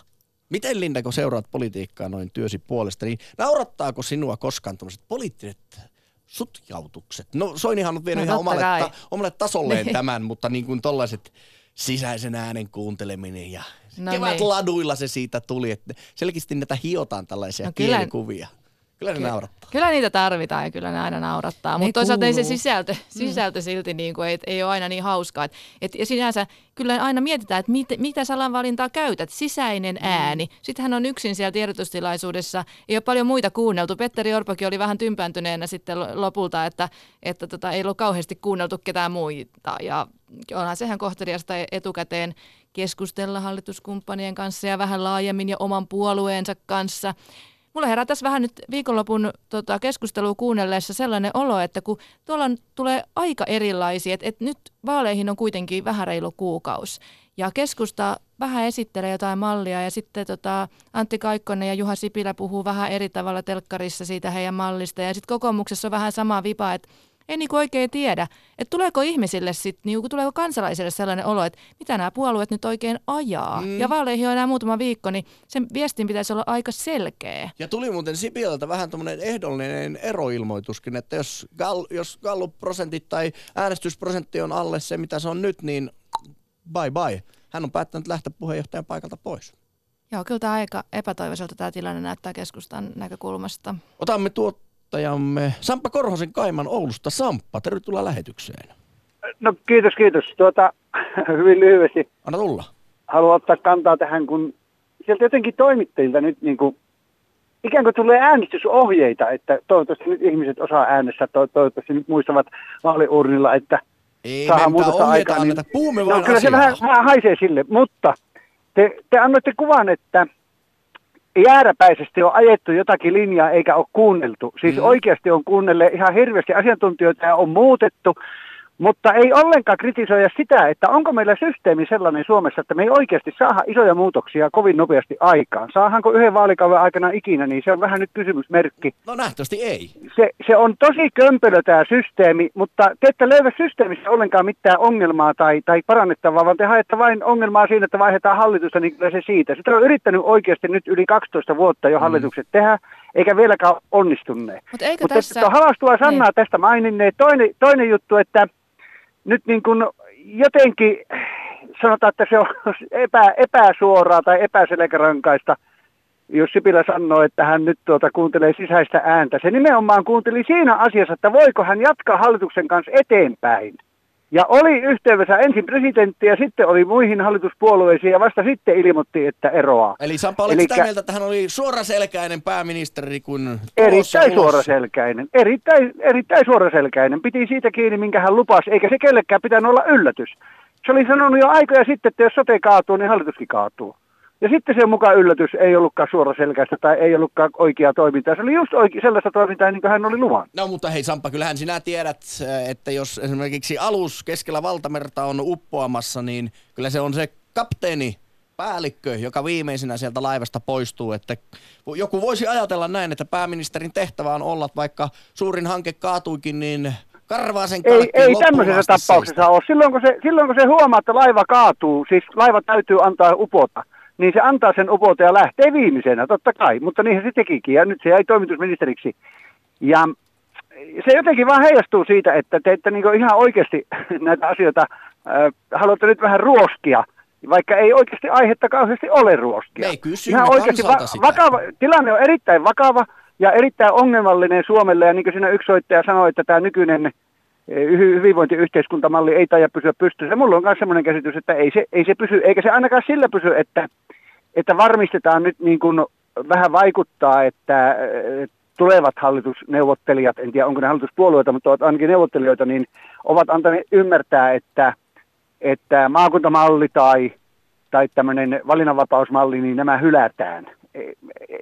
Speaker 1: Miten Linda, kun seuraat politiikkaa noin työsi puolesta, niin naurattaako sinua koskaan tämmöiset poliittiset sutjautukset? No Soinihan on vienyt
Speaker 5: No
Speaker 1: ihan omalle, ta, omalle tasolleen
Speaker 5: Niin.
Speaker 1: tämän, mutta niin kuin tollaiset sisäisen äänen kuunteleminen ja
Speaker 5: No
Speaker 1: kevät
Speaker 5: niin.
Speaker 1: laduilla se siitä tuli, että selkeästi näitä hiotaan tällaisia
Speaker 5: No
Speaker 1: no,
Speaker 5: kyllä-
Speaker 1: kielikuvia. Kyllä ne naurattaa.
Speaker 5: Kyllä niitä tarvitaan ja kyllä ne aina naurattaa, mutta toisaalta ei se sisältö, sisältö silti niin kuin, ei, ei ole aina niin hauskaa. Et, et, ja sinänsä kyllä aina mietitään, että mit, mitä salanvalintaa käytät, sisäinen ääni. Sitten hän on yksin siellä tiedotustilaisuudessa, ei ole paljon muita kuunneltu. Petteri Orpokin oli vähän tympääntyneenä sitten lo- lopulta, että, että tota, ei ollut kauheasti kuunneltu ketään muita. Ja onhan sehän kohteliasta etukäteen keskustella hallituskumppanien kanssa ja vähän laajemmin ja oman puolueensa kanssa. Mulla herää tässä vähän nyt viikonlopun tota, keskustelua kuunnellessa sellainen olo, että kun tuolla on, tulee aika erilaisia, että, että nyt vaaleihin on kuitenkin vähän reilu kuukausi. Ja keskusta vähän esittelee jotain mallia ja sitten tota, Antti Kaikkonen ja Juha Sipilä puhuu vähän eri tavalla telkkarissa siitä heidän mallista. Ja sitten kokoomuksessa on vähän sama vipa, että ei niinku oikein tiedä, että tuleeko ihmisille sitten, niinku, tuleeko kansalaisille sellainen olo, että mitä nämä puolueet nyt oikein ajaa. Mm. Ja vaaleihin on enää muutama viikko, niin sen viestin pitäisi olla aika selkeä.
Speaker 1: Ja tuli muuten Sipilältä vähän tämmöinen ehdollinen eroilmoituskin, että jos, Gall, jos Gallup-prosentit tai äänestysprosentti on alle se, mitä se on nyt, niin bye bye. Hän on päättänyt lähteä puheenjohtajan paikalta pois.
Speaker 5: Joo, kyllä tämä aika epätoivoiselta tämä tilanne näyttää keskustan näkökulmasta.
Speaker 1: Otamme tuottajamme Samppa Korhosen Kaiman Oulusta. Samppa, tervetuloa lähetykseen.
Speaker 9: No kiitos, kiitos. Tuota, hyvin lyhyesti
Speaker 1: Anna tulla.
Speaker 9: haluan ottaa kantaa tähän, kun sieltä jotenkin toimittajilta nyt niin kuin, ikään kuin tulee äänestysohjeita, että toivottavasti nyt ihmiset osaa äänestää, to- toivottavasti nyt muistavat vaaliurnilla, että
Speaker 1: Ei mitään
Speaker 9: muutosta aikaan.
Speaker 1: anneta. Puhumme
Speaker 9: no, kyllä se
Speaker 1: asiaa.
Speaker 9: vähän, vähän haisee sille, mutta te, te annoitte kuvan, että jääräpäisesti on ajettu jotakin linjaa eikä ole kuunneltu. Siis
Speaker 1: Mm.
Speaker 9: oikeasti on kuunnelle ihan hirveästi asiantuntijoita ja on muutettu, mutta ei ollenkaan kritisoida sitä, että onko meillä systeemi sellainen Suomessa, että me ei oikeasti saada isoja muutoksia kovin nopeasti aikaan. Saahanko yhden vaalikauden aikana ikinä, niin se on vähän nyt kysymysmerkki.
Speaker 1: No nähtävästi ei.
Speaker 9: Se, se on tosi kömpelö tämä systeemi, mutta te ette löydä systeemissä ollenkaan mitään ongelmaa tai, tai parannettavaa, vaan te haette vain ongelmaa siinä, että vaihdetaan hallitusta, niin kyllä se siitä. Sitä on yrittänyt oikeasti nyt yli 12 vuotta jo hallitukset tehdä, eikä vieläkään onnistuneet.
Speaker 5: Mutta eikö
Speaker 9: Mutta
Speaker 5: tässä...
Speaker 9: tässä... halastua Sannaa
Speaker 5: Niin.
Speaker 9: tästä maininneet. Toinen, toinen juttu, että nyt niin kuin jotenkin sanotaan, että se on epä, epäsuoraa tai epäselkärankaista, jos Sipilä sanoo, että hän nyt tuota kuuntelee sisäistä ääntä. Se nimenomaan kuunteli siinä asiassa, että voiko hän jatkaa hallituksen kanssa eteenpäin. Ja oli yhteydessä ensin presidentti ja sitten oli muihin hallituspuolueisiin ja vasta sitten ilmoitti, että eroaa.
Speaker 1: Eli Sampa, olet
Speaker 9: Elikkä-
Speaker 1: sitä mieltä, että hän oli suoraselkäinen pääministeri, kun
Speaker 9: Erittäin
Speaker 1: ulos?
Speaker 9: suoraselkäinen. Erittäin, erittäin suoraselkäinen. Piti siitä kiinni, minkä hän lupasi, eikä se kellekään pitänyt olla yllätys. Se oli sanonut jo aikoja sitten, että jos sote kaatuu, niin hallituskin kaatuu. Ja sitten se mukaan yllätys ei ollutkaan suoraselkäistä tai ei ollutkaan oikeaa toimintaa. Se oli just oike- sellaista toimintaa, niin kuin hän oli luvannut.
Speaker 1: No mutta hei Sampa, kyllähän sinä tiedät, että jos esimerkiksi alus keskellä valtamerta on uppoamassa, niin kyllä se on se kapteeni, päällikkö, joka viimeisenä sieltä laivasta poistuu. Että joku voisi ajatella näin, että pääministerin tehtävä on olla, vaikka suurin hanke kaatuikin, niin karvaa sen
Speaker 9: Ei, ei tämmöisessä tapauksessa ole. Silloin kun, se, silloin kun se huomaa, että laiva kaatuu, siis laiva täytyy antaa upota, niin se antaa sen upota ja lähtee viimeisenä, totta kai. Mutta niinhän se tekikin, ja nyt se jäi toimitusministeriksi. Ja se jotenkin vaan heijastuu siitä, että te ette niin ihan oikeasti näitä asioita äh, haluatte nyt vähän ruoskia, vaikka ei oikeasti aihetta kauheasti ole ruoskia.
Speaker 1: Me ei kysymme
Speaker 9: Ihan oikeasti
Speaker 1: kansalta sitä.
Speaker 9: vakava, tilanne on erittäin vakava ja erittäin ongelmallinen Suomelle, ja niin kuin siinä yksi soittaja sanoi, että tämä nykyinen hyvinvointiyhteiskuntamalli ei taida pysyä pystyssä. Mulla on myös sellainen käsitys, että ei se, ei se pysy, eikä se ainakaan sillä pysy, että, että varmistetaan nyt niin kuin vähän vaikuttaa, että eh, tulevat hallitusneuvottelijat, en tiedä onko ne hallituspuolueita, mutta ovat ainakin neuvottelijoita, niin ovat antaneet ymmärtää, että, että maakuntamalli tai, tai tämmöinen valinnanvapausmalli, niin nämä hylätään.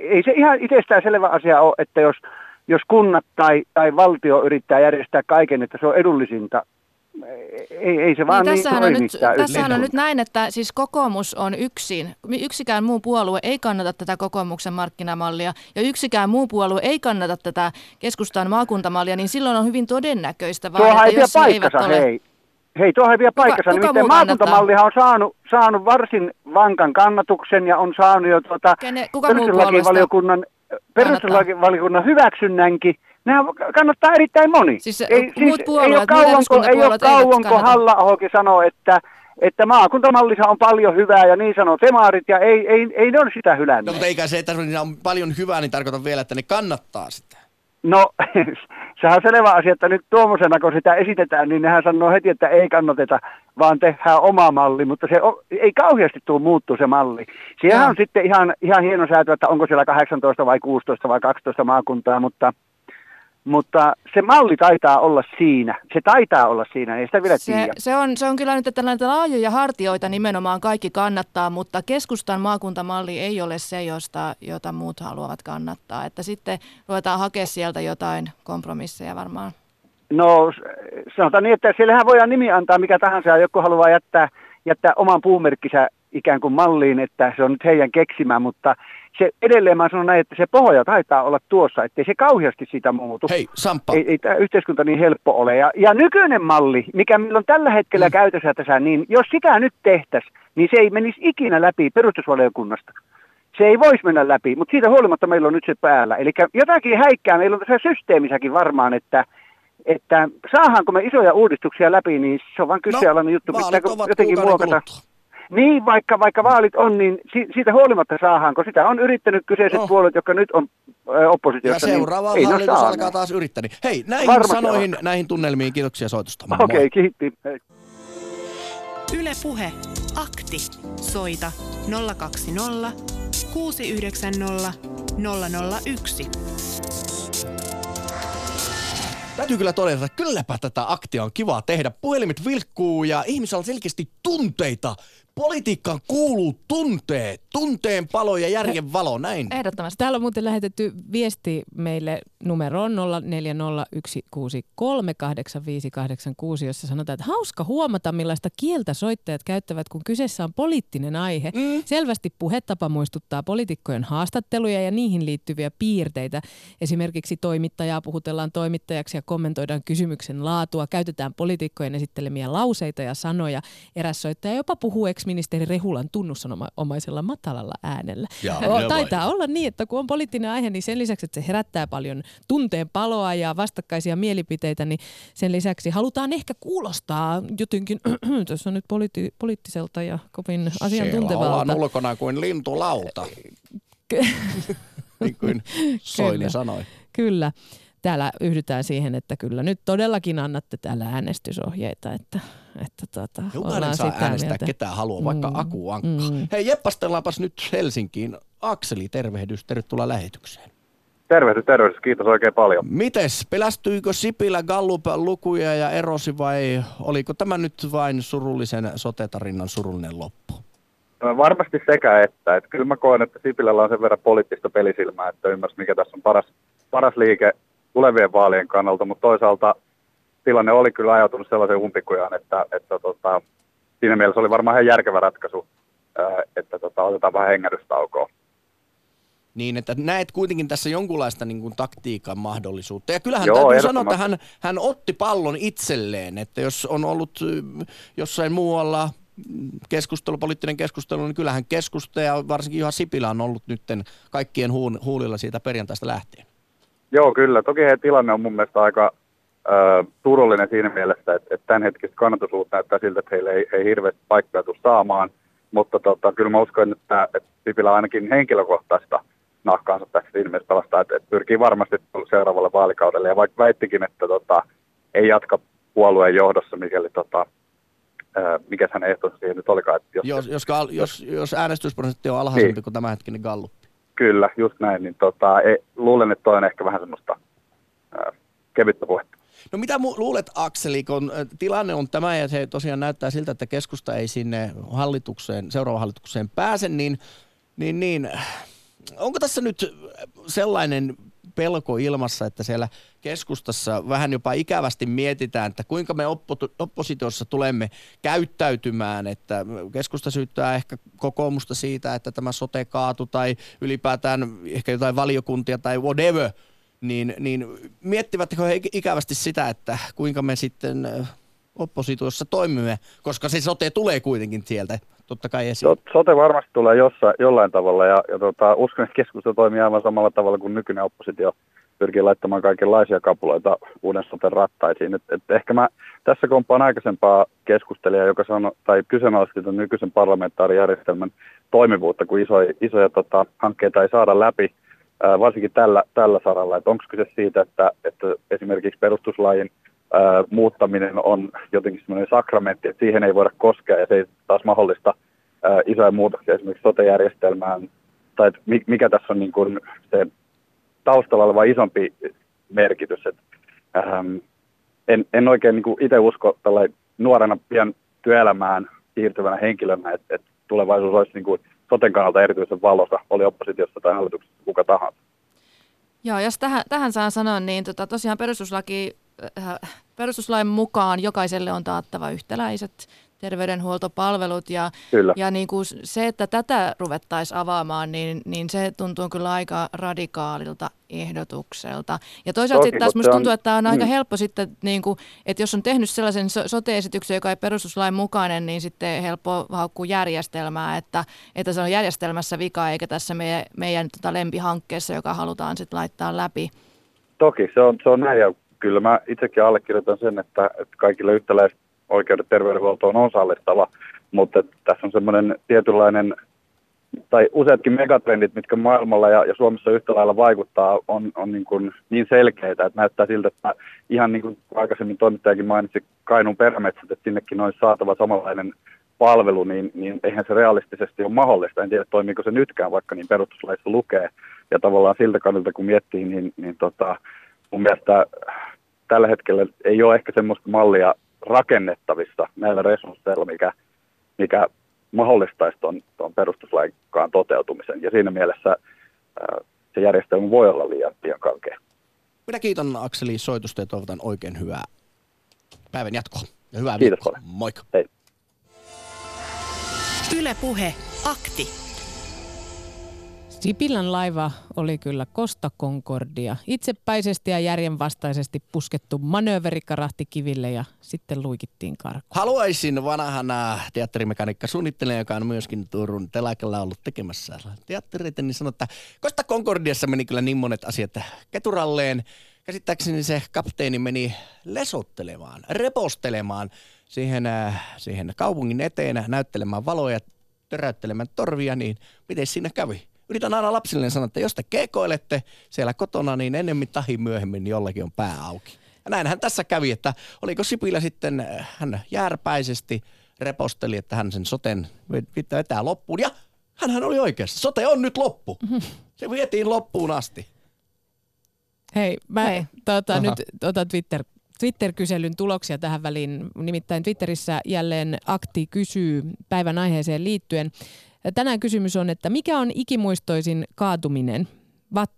Speaker 9: Ei se ihan itsestään selvä asia ole, että jos, jos kunnat tai, tai valtio yrittää järjestää kaiken, että se on edullisinta, ei, ei se vaan niin,
Speaker 5: tässähän, on nyt, tässähän on nyt näin, että siis kokoomus on yksin. Yksikään muu puolue ei kannata tätä kokoomuksen markkinamallia ja yksikään muu puolue ei kannata tätä keskustan maakuntamallia, niin silloin on hyvin todennäköistä vaan,
Speaker 9: Tuohan ei
Speaker 5: että jos eivät
Speaker 9: paikkansa,
Speaker 5: ole...
Speaker 9: hei. Hei, tuohon ei vielä paikkansa.
Speaker 5: kuka kannattaa?
Speaker 9: maakuntamallihan on saanut, saanut varsin vankan kannatuksen ja on saanut jo tuota,
Speaker 5: Kene, kuka muu puolueesta?
Speaker 9: Perustuslakivaliokunnan, hyväksynnänkin. Nehän kannattaa erittäin moni.
Speaker 5: Siis muut puolueet,
Speaker 9: ei ole
Speaker 5: muut
Speaker 9: kauanko, ei ole kauanko halla sanoo, että, että maakuntamallissa on paljon hyvää ja niin sanoo temaarit ja ei, ei, ei ne ole sitä
Speaker 1: No
Speaker 9: hylänneet.
Speaker 1: mutta eikä se, että niillä on paljon hyvää, niin tarkoita vielä, että ne kannattaa sitä.
Speaker 9: No, sehän on selvä asia, että nyt tuommoisena kun sitä esitetään, niin nehän sanoo heti, että ei kannateta, vaan tehdään oma malli, mutta se ei kauheasti tule muuttuu se malli.
Speaker 5: Joo.
Speaker 9: on sitten ihan, ihan hieno säätö, että onko siellä 18 vai 16 vai 12 maakuntaa, mutta, mutta se malli taitaa olla siinä. Se taitaa olla siinä, ei sitä vielä
Speaker 5: Se,
Speaker 9: tiedä.
Speaker 5: se, on, se on kyllä nyt, että näitä laajoja hartioita nimenomaan kaikki kannattaa, mutta keskustan maakuntamalli ei ole se, josta, jota muut haluavat kannattaa. Että sitten ruvetaan hakea sieltä jotain kompromisseja varmaan.
Speaker 9: No sanotaan niin, että siellähän voidaan nimi antaa mikä tahansa, ja joku haluaa jättää, jättää oman puumerkkinsä ikään kuin malliin, että se on nyt heidän keksimä, mutta se edelleen mä sanon näin, että se pohja taitaa olla tuossa, ettei se kauheasti siitä muutu.
Speaker 1: Hei, Samppa,
Speaker 9: Ei, ei tämä yhteiskunta niin helppo ole. Ja, ja nykyinen malli, mikä meillä on tällä hetkellä mm. käytössä tässä, niin jos sitä nyt tehtäisiin, niin se ei menisi ikinä läpi perustusvaliokunnasta. Se ei voisi mennä läpi, mutta siitä huolimatta meillä on nyt se päällä. Eli jotakin häikkää meillä on tässä systeemissäkin varmaan, että, että saadaanko me isoja uudistuksia läpi, niin se on vain kyseenalainen juttu.
Speaker 1: No, vaalit
Speaker 9: Pitääkö
Speaker 1: ovat
Speaker 9: jotenkin muokata?
Speaker 1: kuluttua.
Speaker 9: Niin, vaikka, vaikka vaalit on, niin si- siitä huolimatta saadaanko. Sitä on yrittänyt kyseiset
Speaker 1: No.
Speaker 9: puolet, jotka nyt on ö,
Speaker 1: Ja
Speaker 9: oppositiossa.
Speaker 1: seuraava
Speaker 9: niin ei ne ole
Speaker 1: hallitus alkaa taas yrittää. Niin Hei, näihin
Speaker 9: Varmasti
Speaker 1: sanoihin,
Speaker 9: alkaa.
Speaker 1: näihin tunnelmiin kiitoksia soitosta.
Speaker 9: Okei, okay, kiitti. Hei.
Speaker 3: Yle Puhe. Akti. Soita 020 690 001.
Speaker 1: Täytyy kyllä todeta, että kylläpä tätä aktia on kiva tehdä. Puhelimet vilkkuu ja ihmisillä on selkeästi tunteita. Politiikkaan kuuluu tunteet. Tunteen palo ja järjen valo, näin.
Speaker 5: Ehdottomasti.
Speaker 2: Täällä on muuten lähetetty viesti meille numeroon 0401638586, jossa sanotaan, että hauska huomata, millaista kieltä soittajat käyttävät, kun kyseessä on poliittinen aihe. Mm. Selvästi puhetapa muistuttaa poliitikkojen haastatteluja ja niihin liittyviä piirteitä. Esimerkiksi toimittajaa puhutellaan toimittajaksi ja kommentoidaan kysymyksen laatua, käytetään poliitikkojen esittelemiä lauseita ja sanoja. Eräs soittaja jopa puhuu ex-ministeri Rehulan tunnusomaisella matalalla äänellä.
Speaker 1: Jaa,
Speaker 2: O,
Speaker 1: ne vai.
Speaker 2: Taitaa olla niin, että kun on poliittinen aihe, niin sen lisäksi, että se herättää paljon tunteen paloa ja vastakkaisia mielipiteitä, niin sen lisäksi halutaan ehkä kuulostaa jotenkin, tässä on nyt poliitti, poliittiselta ja kovin
Speaker 1: Siellä
Speaker 2: asiantuntevalta.
Speaker 1: ollaan ulkona kuin lintulauta, niin kuin Soini
Speaker 2: Kyllä.
Speaker 1: sanoi.
Speaker 2: Kyllä. Täällä yhdytään siihen, että kyllä nyt todellakin annatte täällä äänestysohjeita, että, että tota,
Speaker 1: Jokainen saa äänestää
Speaker 2: mieltä.
Speaker 1: ketään haluaa, vaikka
Speaker 2: Mm,
Speaker 1: Aku Ankka.
Speaker 2: mm.
Speaker 1: Hei, jeppastellaanpas nyt Helsinkiin. Akseli, tervehdys, tervetuloa lähetykseen.
Speaker 10: Tervehdys, tervehdys. Kiitos oikein paljon.
Speaker 1: Mites, pelästyykö Sipilä Gallup-lukuja ja erosi vai oliko tämä nyt vain surullisen sotetarinan surullinen loppu?
Speaker 10: No, Varmasti sekä että. että kyllä mä koen, että Sipilällä on sen verran poliittista pelisilmää, että ymmärsi mikä tässä on paras, paras liike tulevien vaalien kannalta, mutta toisaalta tilanne oli kyllä ajautunut sellaisen umpikujaan, että, että tota, siinä mielessä oli varmaan ihan järkevä ratkaisu, että tota, otetaan vähän hengähdystaukoa.
Speaker 1: Niin, että näet kuitenkin tässä jonkunlaista niin kuin, taktiikan mahdollisuutta. Ja kyllähän
Speaker 10: Joo,
Speaker 1: täytyy sanoa, että hän, hän otti pallon itselleen, että jos on ollut jossain muualla mm, keskustelu, poliittinen keskustelu, niin kyllähän keskusta ja varsinkin Juha Sipilä on ollut nytten kaikkien huun, huulilla siitä perjantaista lähtien.
Speaker 10: Joo, kyllä. Toki heidän tilanne on mun mielestä aika ö, surullinen siinä mielessä, että, että tämänhetkistä kannatusluvut näyttää siltä, että heille ei, ei hirveästi paikkoja tule saamaan. Mutta tota, kyllä mä uskon, että, että Sipilä ainakin henkilökohtaista nahkaansa tässä siinä mielessä pelastaa, että, että pyrkii varmasti seuraavalle vaalikaudelle. Ja vaikka väittikin, että tota, ei jatka puolueen johdossa, mikäli tota, mikä hänen ehtonsa siihen nyt olikaan. Että jos,
Speaker 1: Jos, jos, gal- jos, jos äänestysprosentti on alhaisempi
Speaker 10: Niin.
Speaker 1: kuin tämänhetkinen Gallup.
Speaker 10: Kyllä, just näin. Niin tota, ei, luulen, että toi on ehkä vähän semmoista ö, kevyttä puhetta.
Speaker 1: No mitä mu- luulet Akseli, kun ö, tilanne on tämä ja se tosiaan näyttää siltä, että keskusta ei sinne hallitukseen, seuraavaan hallitukseen pääse, niin, niin, niin onko tässä nyt sellainen pelko ilmassa, että siellä keskustassa vähän jopa ikävästi mietitään, että kuinka me oppo- oppositiossa tulemme käyttäytymään, että keskusta syyttää ehkä kokoomusta siitä, että tämä sote kaatu tai ylipäätään ehkä jotain valiokuntia tai whatever, niin, niin miettivättekö he ik- ikävästi sitä, että kuinka me sitten oppositiossa toimimme, koska se sote tulee kuitenkin sieltä totta kai esiin.
Speaker 10: So, sote varmasti tulee jossain, jollain tavalla ja, ja tota, uskon, että keskusta toimii aivan samalla tavalla kuin nykyinen oppositio pyrkii laittamaan kaikenlaisia kapuloita uuden soten rattaisiin. Et, et ehkä mä tässä kompaan aikaisempaa keskustelijaa, joka sanoi, tai kyseenalaisti tämän nykyisen parlamentaarijärjestelmän toimivuutta, kun isoja, isoja tota, hankkeita ei saada läpi, varsinkin tällä, tällä saralla. Että onko kyse siitä, että, että esimerkiksi perustuslain ää, muuttaminen on jotenkin semmoinen sakramentti, että siihen ei voida koskea ja se ei taas mahdollista ää, isoja muutoksia esimerkiksi sote-järjestelmään, tai että mikä tässä on niin kuin se taustalla oleva isompi merkitys. Että, ähm, en, en oikein niin itse usko tällä nuorena pian työelämään siirtyvänä henkilönä, että, että tulevaisuus olisi niin kuin soten kannalta erityisen valossa, oli oppositiossa tai hallituksessa kuka tahansa.
Speaker 5: Joo, jos tähän, tähän saan sanoa, niin tota, tosiaan perustuslaki, äh, perustuslain mukaan jokaiselle on taattava yhtäläiset terveydenhuoltopalvelut ja, ja niin kuin se, että tätä ruvettaisiin avaamaan, niin, niin se tuntuu kyllä aika radikaalilta ehdotukselta. Ja toisaalta sitten taas musta tuntuu, että tämä on aika mm. helppo sitten, niin kuin, että jos on tehnyt sellaisen sote-esityksen, joka ei perustuslain mukainen, niin sitten helppo haukkuu järjestelmää, että, että se on järjestelmässä vika eikä tässä meidän, meidän tota lempihankkeessa, joka halutaan sitten laittaa läpi.
Speaker 10: Toki, se on, se on näin ja kyllä mä itsekin allekirjoitan sen, että, että kaikille yhtäläiset oikeudet terveydenhuoltoon on sallistava, mutta tässä on semmoinen tietynlainen, tai useatkin megatrendit, mitkä maailmalla ja, ja Suomessa yhtä lailla vaikuttaa, on, on niin, kuin niin selkeitä, että näyttää siltä, että ihan niin kuin aikaisemmin toimittajakin mainitsi Kainuun perämetsät, että sinnekin olisi saatava samanlainen palvelu, niin, niin eihän se realistisesti ole mahdollista. En tiedä, toimiiko se nytkään, vaikka niin perustuslaissa lukee. Ja tavallaan siltä kannalta, kun miettii, niin, niin tota, mun mielestä tällä hetkellä ei ole ehkä semmoista mallia, rakennettavissa näillä resursseilla, mikä, mikä mahdollistaisi tuon, tuon perustuslainkaan toteutumisen. Ja siinä mielessä ää, se järjestelmä voi olla liian, liian kankea.
Speaker 1: Minä kiitän Akseli soitusta ja toivotan oikein hyvää päivän jatkoa. Ja hyvää
Speaker 10: Kiitos paljon.
Speaker 1: Moikka.
Speaker 10: Hei.
Speaker 3: Yle Puhe, akti.
Speaker 2: Sipilän laiva oli kyllä Costa Concordia. Itsepäisesti ja järjenvastaisesti puskettu manööverikarahti kiville ja sitten luikittiin karkuun.
Speaker 1: Haluaisin vanhana teatterimekaniikka suunnittelijan, joka on myöskin Turun telakalla ollut tekemässä teattereita, niin sanoa, että Costa Concordiassa meni kyllä niin monet asiat keturalleen. Käsittääkseni se kapteeni meni lesottelemaan, repostelemaan siihen, äh, siihen kaupungin eteen, näyttelemään valoja, töräyttelemään torvia, niin miten siinä kävi? Yritän aina lapsille sanoa, että jos te kekoilette siellä kotona, niin ennemmin tahi myöhemmin niin jollakin on pää auki. Ja näinhän tässä kävi, että oliko Sipilä sitten, äh, hän järpäisesti reposteli, että hän sen soten vetää loppuun. Ja hän oli oikeassa. Sote on nyt loppu. Se vietiin loppuun asti.
Speaker 2: Hei, mä Hei. Tota, nyt otan Twitter, Twitter-kyselyn tuloksia tähän väliin. Nimittäin Twitterissä jälleen akti kysyy päivän aiheeseen liittyen. Tänään kysymys on, että mikä on ikimuistoisin kaatuminen?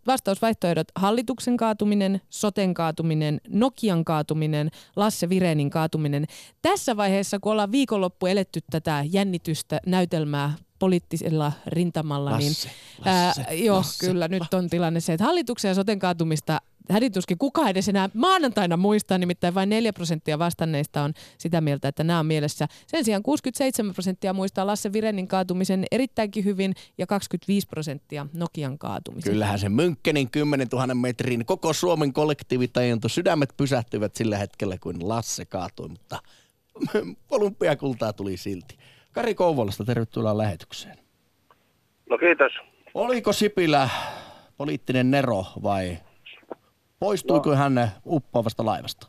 Speaker 2: Vastausvaihtoehdot hallituksen kaatuminen, soten kaatuminen, Nokian kaatuminen, Lasse Virenin kaatuminen. Tässä vaiheessa, kun ollaan viikonloppu eletty tätä jännitystä näytelmää poliittisella rintamalla,
Speaker 1: Lasse,
Speaker 2: niin
Speaker 1: Lasse,
Speaker 2: ää, joo,
Speaker 1: Lasse.
Speaker 2: kyllä nyt on tilanne se, että hallituksen ja soten kaatumista hädituskin kukaan edes enää maanantaina muistaa, nimittäin vain 4 prosenttia vastanneista on sitä mieltä, että nämä on mielessä. Sen sijaan 67 prosenttia muistaa Lasse Virenin kaatumisen erittäinkin hyvin ja 25 prosenttia Nokian kaatumisen.
Speaker 1: Kyllähän se Mynkkenin 10 000 metrin koko Suomen kollektiivitajunto sydämet pysähtyivät sillä hetkellä, kun Lasse kaatui, mutta olympiakultaa tuli silti. Kari Kouvolasta, tervetuloa lähetykseen.
Speaker 11: No kiitos.
Speaker 1: Oliko Sipilä poliittinen nero vai poistuiko no. hän uppoavasta laivasta?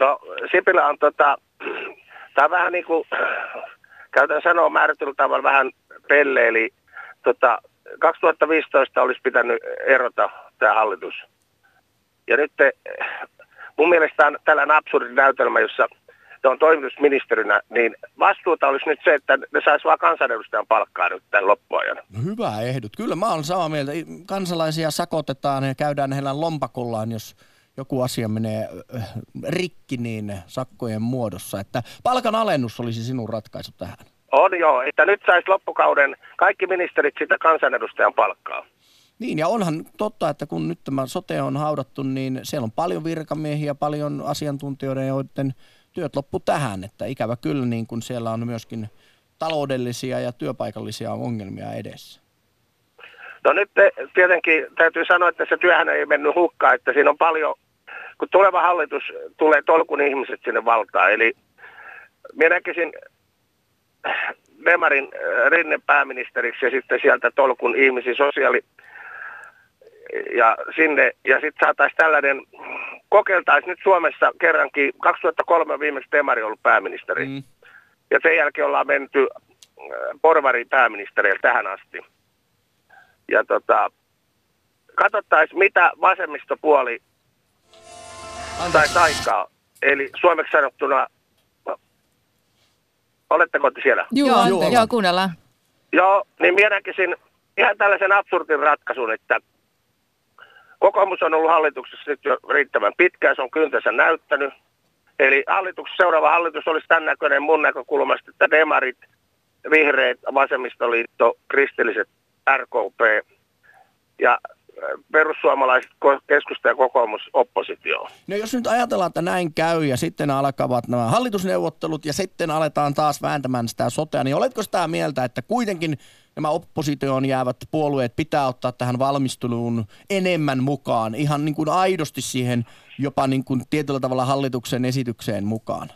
Speaker 11: No Sipilä on tota, tämä vähän niin kuin, käytän sanoa määritellyllä tavalla vähän pelle, eli tota, 2015 olisi pitänyt erota tämä hallitus. Ja nyt te, mun mielestä on tällainen absurdi näytelmä, jossa on toimitusministerinä, niin vastuuta olisi nyt se, että ne saisi vaan kansanedustajan palkkaa nyt tämän loppuajan.
Speaker 1: No hyvä ehdot. Kyllä mä olen samaa mieltä. Kansalaisia sakotetaan ja käydään heillä lompakollaan, jos joku asia menee äh, rikki niin sakkojen muodossa. Että palkan alennus olisi sinun ratkaisu tähän.
Speaker 11: On joo, että nyt saisi loppukauden kaikki ministerit sitä kansanedustajan palkkaa.
Speaker 1: Niin, ja onhan totta, että kun nyt tämä sote on haudattu, niin siellä on paljon virkamiehiä, paljon asiantuntijoita, joiden työt loppu tähän, että ikävä kyllä niin kun siellä on myöskin taloudellisia ja työpaikallisia ongelmia edessä.
Speaker 11: No nyt te, tietenkin täytyy sanoa, että se työhän ei mennyt hukkaan, että siinä on paljon, kun tuleva hallitus tulee tolkun ihmiset sinne valtaan. Eli minä näkisin Demarin äh, Rinne pääministeriksi ja sitten sieltä tolkun ihmisiä sosiaali ja sinne, ja sitten saataisiin tällainen, kokeiltaisiin nyt Suomessa kerrankin, 2003 viimeksi Demari ollut pääministeri, mm. ja sen jälkeen ollaan menty äh, porvari pääministeriä tähän asti. Ja tota, katsottaisiin, mitä vasemmistopuoli tai aikaa. Eli suomeksi sanottuna, oletteko te siellä?
Speaker 2: Joo, joo, joo kuunnellaan.
Speaker 11: Joo, niin minä näkisin ihan tällaisen absurdin ratkaisun, että kokoomus on ollut hallituksessa nyt jo riittävän pitkään, se on kyntensä näyttänyt. Eli hallitus, seuraava hallitus olisi tämän näköinen mun näkökulmasta, että demarit, vihreät, vasemmistoliitto, kristilliset RKP ja äh, perussuomalaiset, keskusta ja kokoomus oppositio.
Speaker 1: No jos nyt ajatellaan, että näin käy ja sitten alkavat nämä hallitusneuvottelut ja sitten aletaan taas vääntämään sitä sotea, niin oletko sitä mieltä, että kuitenkin nämä oppositioon jäävät puolueet pitää ottaa tähän valmisteluun enemmän mukaan, ihan niin kuin aidosti siihen jopa niin kuin tietyllä tavalla hallituksen esitykseen mukaan?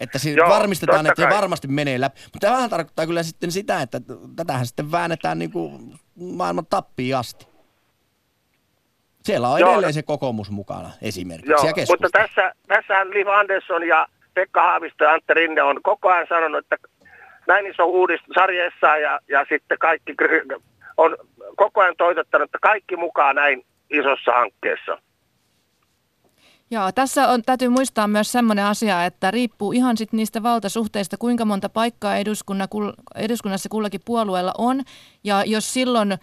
Speaker 1: Että siis Joo, varmistetaan, että se varmasti menee läpi. Mutta tämähän tarkoittaa kyllä sitten sitä, että tätähän sitten väännetään niin kuin maailman tappiin asti. Siellä on Joo. edelleen se kokoomus mukana esimerkiksi
Speaker 11: Joo, mutta tässä, tässähän Liv Andersson ja Pekka Haavisto ja Antti Rinne on koko ajan sanonut, että näin iso uudistus sarjessa ja, ja sitten kaikki on koko ajan toitottanut, että kaikki mukaan näin isossa hankkeessa.
Speaker 5: Joo, tässä on, täytyy muistaa myös sellainen asia, että riippuu ihan sit niistä valtasuhteista, kuinka monta paikkaa eduskunna, eduskunnassa kullakin puolueella on. Ja jos silloin ö,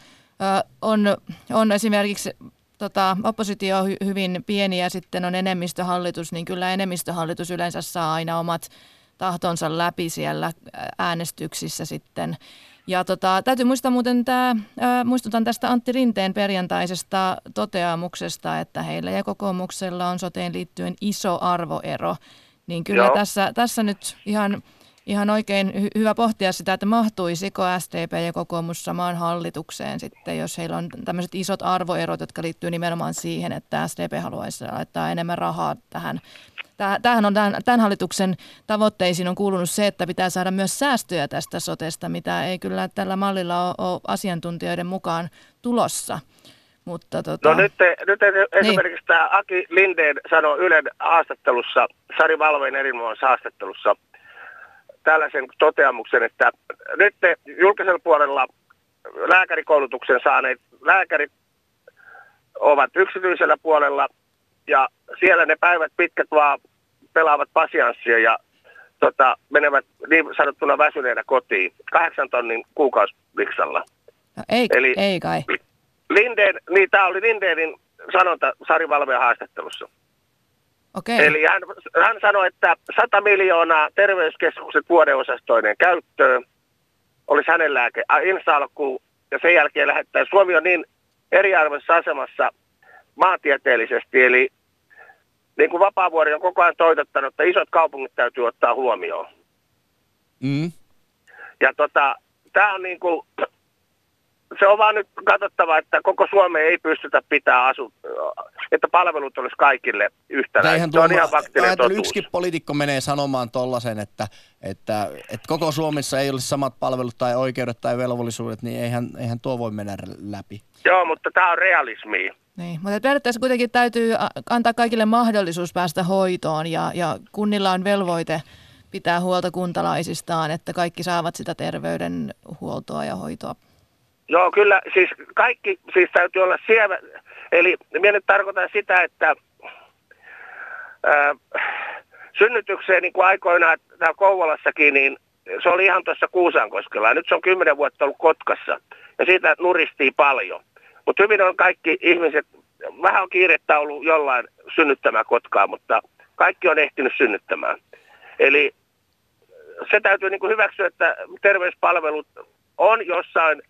Speaker 5: on, on esimerkiksi tota, oppositio hy, hyvin pieni ja sitten on enemmistöhallitus, niin kyllä enemmistöhallitus yleensä saa aina omat tahtonsa läpi siellä äänestyksissä sitten. Ja tota, täytyy muistaa muuten tämä, muistutan tästä Antti Rinteen perjantaisesta toteamuksesta, että heillä ja kokoomuksella on soteen liittyen iso arvoero. Niin kyllä Joo. tässä, tässä nyt ihan, ihan oikein hy- hyvä pohtia sitä, että mahtuisiko SDP ja kokoomus samaan hallitukseen sitten, jos heillä on tämmöiset isot arvoerot, jotka liittyy nimenomaan siihen, että SDP haluaisi laittaa enemmän rahaa tähän Tämähän on tämän, tämän hallituksen tavoitteisiin on kuulunut se, että pitää saada myös säästöjä tästä sotesta, mitä ei kyllä tällä mallilla ole, ole asiantuntijoiden mukaan tulossa. Mutta tota...
Speaker 11: No nyt, nyt niin. esimerkiksi niin. tämä Aki Lindeen sanoi Ylen haastattelussa, Sari Valveen erinomaisessa haastattelussa, tällaisen toteamuksen, että nyt te julkisella puolella lääkärikoulutuksen saaneet lääkärit ovat yksityisellä puolella ja siellä ne päivät pitkät vaan pelaavat pasianssia ja tota, menevät niin sanottuna väsyneenä kotiin. Kahdeksan tonnin kuukausibliksalla.
Speaker 2: No, ei, Eli ei kai.
Speaker 11: Lindeen, niin tämä oli Lindeenin sanonta Sari Valveen haastattelussa.
Speaker 2: Okay.
Speaker 11: Eli hän, hän sanoi, että 100 miljoonaa terveyskeskukset vuodeosastoinen käyttöön olisi hänen lääke ensi alkuun, ja sen jälkeen lähettää. Suomi on niin eriarvoisessa asemassa maantieteellisesti, eli niin kuin Vapaavuori on koko ajan toitottanut, että isot kaupungit täytyy ottaa huomioon.
Speaker 1: Mm.
Speaker 11: Ja tota, tämä on niin kuin, se on vaan nyt katsottava, että koko Suomeen ei pystytä pitää asu, että palvelut olisi kaikille yhtäläiset. Se on ihan faktinen totuus.
Speaker 1: Yksikin poliitikko menee sanomaan tollasen, että, että, että koko Suomessa ei olisi samat palvelut tai oikeudet tai velvollisuudet, niin eihän, eihän tuo voi mennä läpi.
Speaker 11: Joo, mutta tämä on realismi.
Speaker 2: Niin, mutta periaatteessa kuitenkin täytyy antaa kaikille mahdollisuus päästä hoitoon ja, ja kunnilla on velvoite pitää huolta kuntalaisistaan, että kaikki saavat sitä terveydenhuoltoa ja hoitoa.
Speaker 11: Joo, kyllä, siis kaikki siis täytyy olla siellä. Eli minä nyt tarkoitan sitä, että ää, synnytykseen niin kuin aikoinaan täällä Kouvolassakin, niin se oli ihan tuossa Kuusankoskella. Nyt se on kymmenen vuotta ollut Kotkassa ja siitä nuristii paljon. Mutta hyvin on kaikki ihmiset, vähän on kiirettä ollut jollain synnyttämään Kotkaa, mutta kaikki on ehtinyt synnyttämään. Eli se täytyy niin kuin hyväksyä, että terveyspalvelut on jossain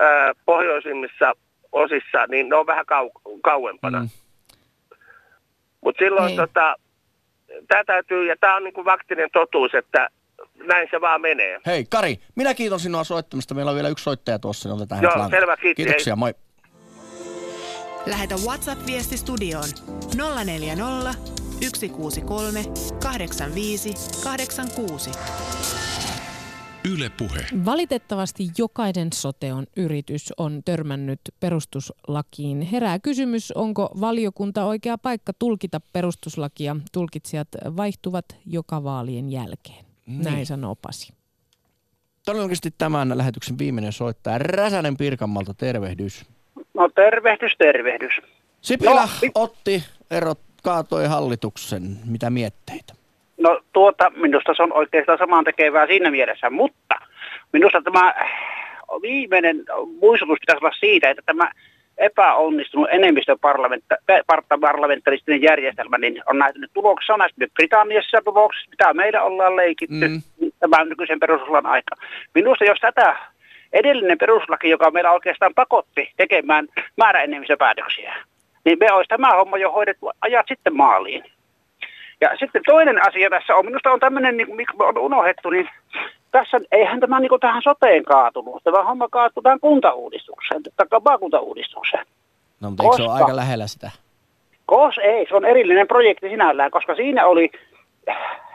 Speaker 11: ää, pohjoisimmissa osissa, niin ne on vähän kau- kauempana. Mm. Mutta silloin niin. tota, tämä täytyy, ja tämä on niin kuin vaktinen totuus, että näin se vaan menee.
Speaker 1: Hei Kari, minä kiitos sinua soittamista. Meillä on vielä yksi soittaja tuossa, niin otetaan
Speaker 11: Joo, selvä, kiitos,
Speaker 1: Kiitoksia, moi.
Speaker 3: Lähetä WhatsApp-viesti studioon 040 163 85 86.
Speaker 4: Yle Puhe.
Speaker 2: Valitettavasti jokainen soteon yritys on törmännyt perustuslakiin. Herää kysymys, onko valiokunta oikea paikka tulkita perustuslakia. Tulkitsijat vaihtuvat joka vaalien jälkeen.
Speaker 1: Niin.
Speaker 2: Näin sanoo Pasi.
Speaker 1: Todennäköisesti tämän lähetyksen viimeinen soittaja Räsänen Pirkanmalta, tervehdys.
Speaker 12: No tervehdys, tervehdys.
Speaker 1: Sipilä
Speaker 12: No,
Speaker 1: otti erot, kaatoi hallituksen. Mitä mietteitä?
Speaker 12: No tuota, minusta se on oikeastaan samaan tekevää siinä mielessä, mutta minusta tämä viimeinen muistutus pitäisi olla siitä, että tämä epäonnistunut enemmistöparlamentaristinen järjestelmä niin on näyttänyt tuloksessa, on näyttänyt Britanniassa tuloksessa, mitä meillä ollaan leikitty
Speaker 1: Mm.
Speaker 12: tämän nykyisen perustuslain aika. Minusta jos tätä edellinen perustuslaki, joka meillä oikeastaan pakotti tekemään määräenemmistöpäätöksiä, niin me olisi tämä homma jo hoidettu ajat sitten maaliin. Ja sitten toinen asia tässä on, minusta on tämmöinen, niin mikä on unohdettu, niin tässä eihän tämä niin kuin tähän soteen kaatunut. Tämä homma kaatuu tähän kuntauudistukseen, tai maakuntauudistukseen.
Speaker 1: No, mutta eikö se ole
Speaker 12: Koska?
Speaker 1: aika lähellä sitä?
Speaker 12: Kos ei, se on erillinen projekti sinällään, koska siinä oli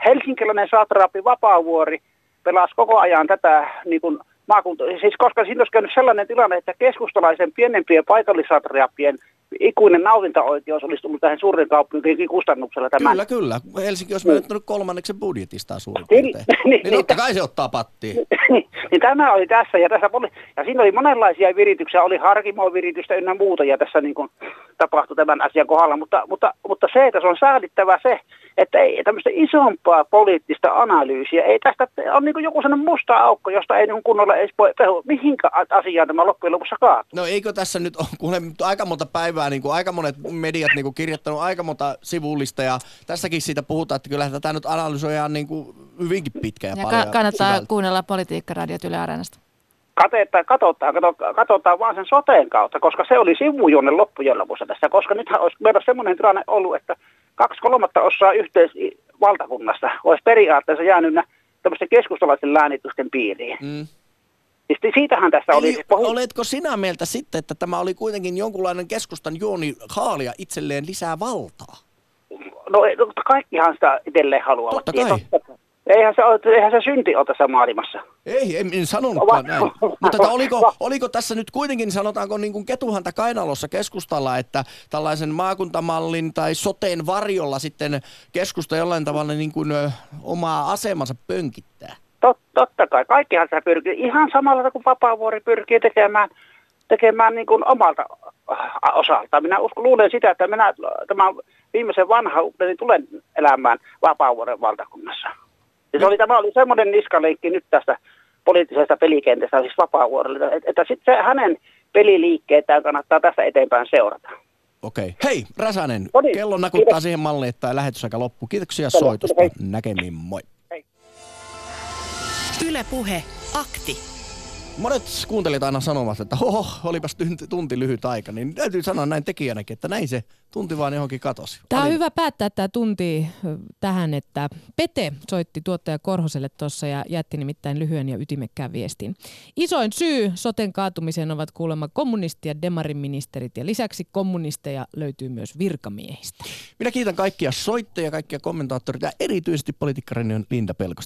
Speaker 12: helsinkiläinen satraappi Vapaavuori pelasi koko ajan tätä niin kuin maakunta, siis koska siinä olisi käynyt sellainen tilanne, että keskustalaisen pienempien paikallisatraappien ikuinen nautintaoikeus olisi tullut tähän suuren kaupunkiin kustannuksella tämän.
Speaker 1: Kyllä, kyllä. Helsinki olisi menettänyt kolmanneksen budjetistaan suurin
Speaker 12: Niin,
Speaker 1: piirtein.
Speaker 12: niin,
Speaker 1: Niin totta
Speaker 12: niin.
Speaker 1: kai se ottaa pattiin.
Speaker 12: niin tämä oli tässä ja tässä poli- ja siinä oli monenlaisia virityksiä, oli harkimoa viritystä ynnä muuta ja tässä niin kuin tapahtui tämän asian kohdalla, mutta, mutta, mutta se, että se on säälittävä se, että ei tämmöistä isompaa poliittista analyysiä, ei tästä on niin kuin joku sellainen musta aukko, josta ei niin kunnolla edes voi pehu, mihinkä asiaan tämä loppujen lopussa kaatuu.
Speaker 1: No eikö tässä nyt ole, kun aika monta päivää, niin kuin aika monet mediat niin kuin kirjoittanut aika monta sivullista ja tässäkin siitä puhutaan, että kyllä tätä nyt analysoidaan niin kuin hyvinkin pitkä ja,
Speaker 5: Ja
Speaker 1: paljon.
Speaker 5: ka- kannattaa
Speaker 1: syvältä.
Speaker 5: kuunnella politiikkaradiot Yle Areenasta.
Speaker 12: Katetaan, katsotaan, katsotaan, katsotaan vaan sen soteen kautta, koska se oli sivujuonne loppujen lopussa tässä, koska nythän olisi meillä semmoinen tilanne ollut, että kaksi kolmatta osaa yhteisvaltakunnasta olisi periaatteessa jäänyt tämmöisten keskustalaisten läänitysten piiriin.
Speaker 1: Mm.
Speaker 12: Ja sitten siitähän tässä oli...
Speaker 1: Eli
Speaker 12: siis pohj-
Speaker 1: oletko sinä mieltä sitten, että tämä oli kuitenkin jonkunlainen keskustan juoni haalia itselleen lisää valtaa?
Speaker 12: No no, kaikkihan sitä itselleen haluavat.
Speaker 1: Totta
Speaker 12: Ja
Speaker 1: kai.
Speaker 12: totta- Eihän se, eihän se synti ole tässä maailmassa.
Speaker 1: Ei, en, en sanonutkaan
Speaker 12: Va-
Speaker 1: näin. Mutta että oliko, oliko tässä nyt kuitenkin, sanotaanko niin kuin ketuhanta kainalossa keskustalla, että tällaisen maakuntamallin tai soteen varjolla sitten keskusta jollain tavalla niin kuin, ö, omaa asemansa pönkittää?
Speaker 12: Tot, totta kai, kaikkihan sitä pyrkii. Ihan samalla kuin Vapaavuori pyrkii tekemään, tekemään niin kuin omalta äh, osalta. Minä uskon, luulen sitä, että minä tämän viimeisen vanhauteni tulen elämään Vapaavuoren valtakunnassa. Ja se oli, tämä oli semmoinen niskaleikki nyt tästä poliittisesta pelikentästä, siis Vapaavuorelle, että, että sitten se hänen peliliikkeetään kannattaa tästä eteenpäin seurata.
Speaker 1: Okei. Hei, Räsänen,
Speaker 12: No niin,
Speaker 1: kello nakuttaa
Speaker 12: kiitos.
Speaker 1: siihen malliin, että lähetysaika loppuu. Kiitoksia
Speaker 12: Selvä,
Speaker 1: soitosta.
Speaker 12: hei.
Speaker 1: Näkemiin, moi.
Speaker 3: Yle Puhe. Akti.
Speaker 1: Monet kuuntelijat aina sanovat, että oho, olipas tunti, tunti lyhyt aika, niin täytyy sanoa näin tekijänäkin, että näin se tunti vaan johonkin katosi.
Speaker 2: Tämä on
Speaker 1: Oli-
Speaker 2: hyvä päättää tämä tunti tähän, että Pete soitti tuottaja Korhoselle tuossa ja jätti nimittäin lyhyen ja ytimekkään viestin. Isoin syy soten kaatumiseen ovat kuulemma kommunisti- ja demariministerit ja lisäksi kommunisteja löytyy myös virkamiehistä.
Speaker 1: Minä kiitän kaikkia soittajia, kaikkia kommentaattoreita ja erityisesti politiikkarinion Linda Pelkosta.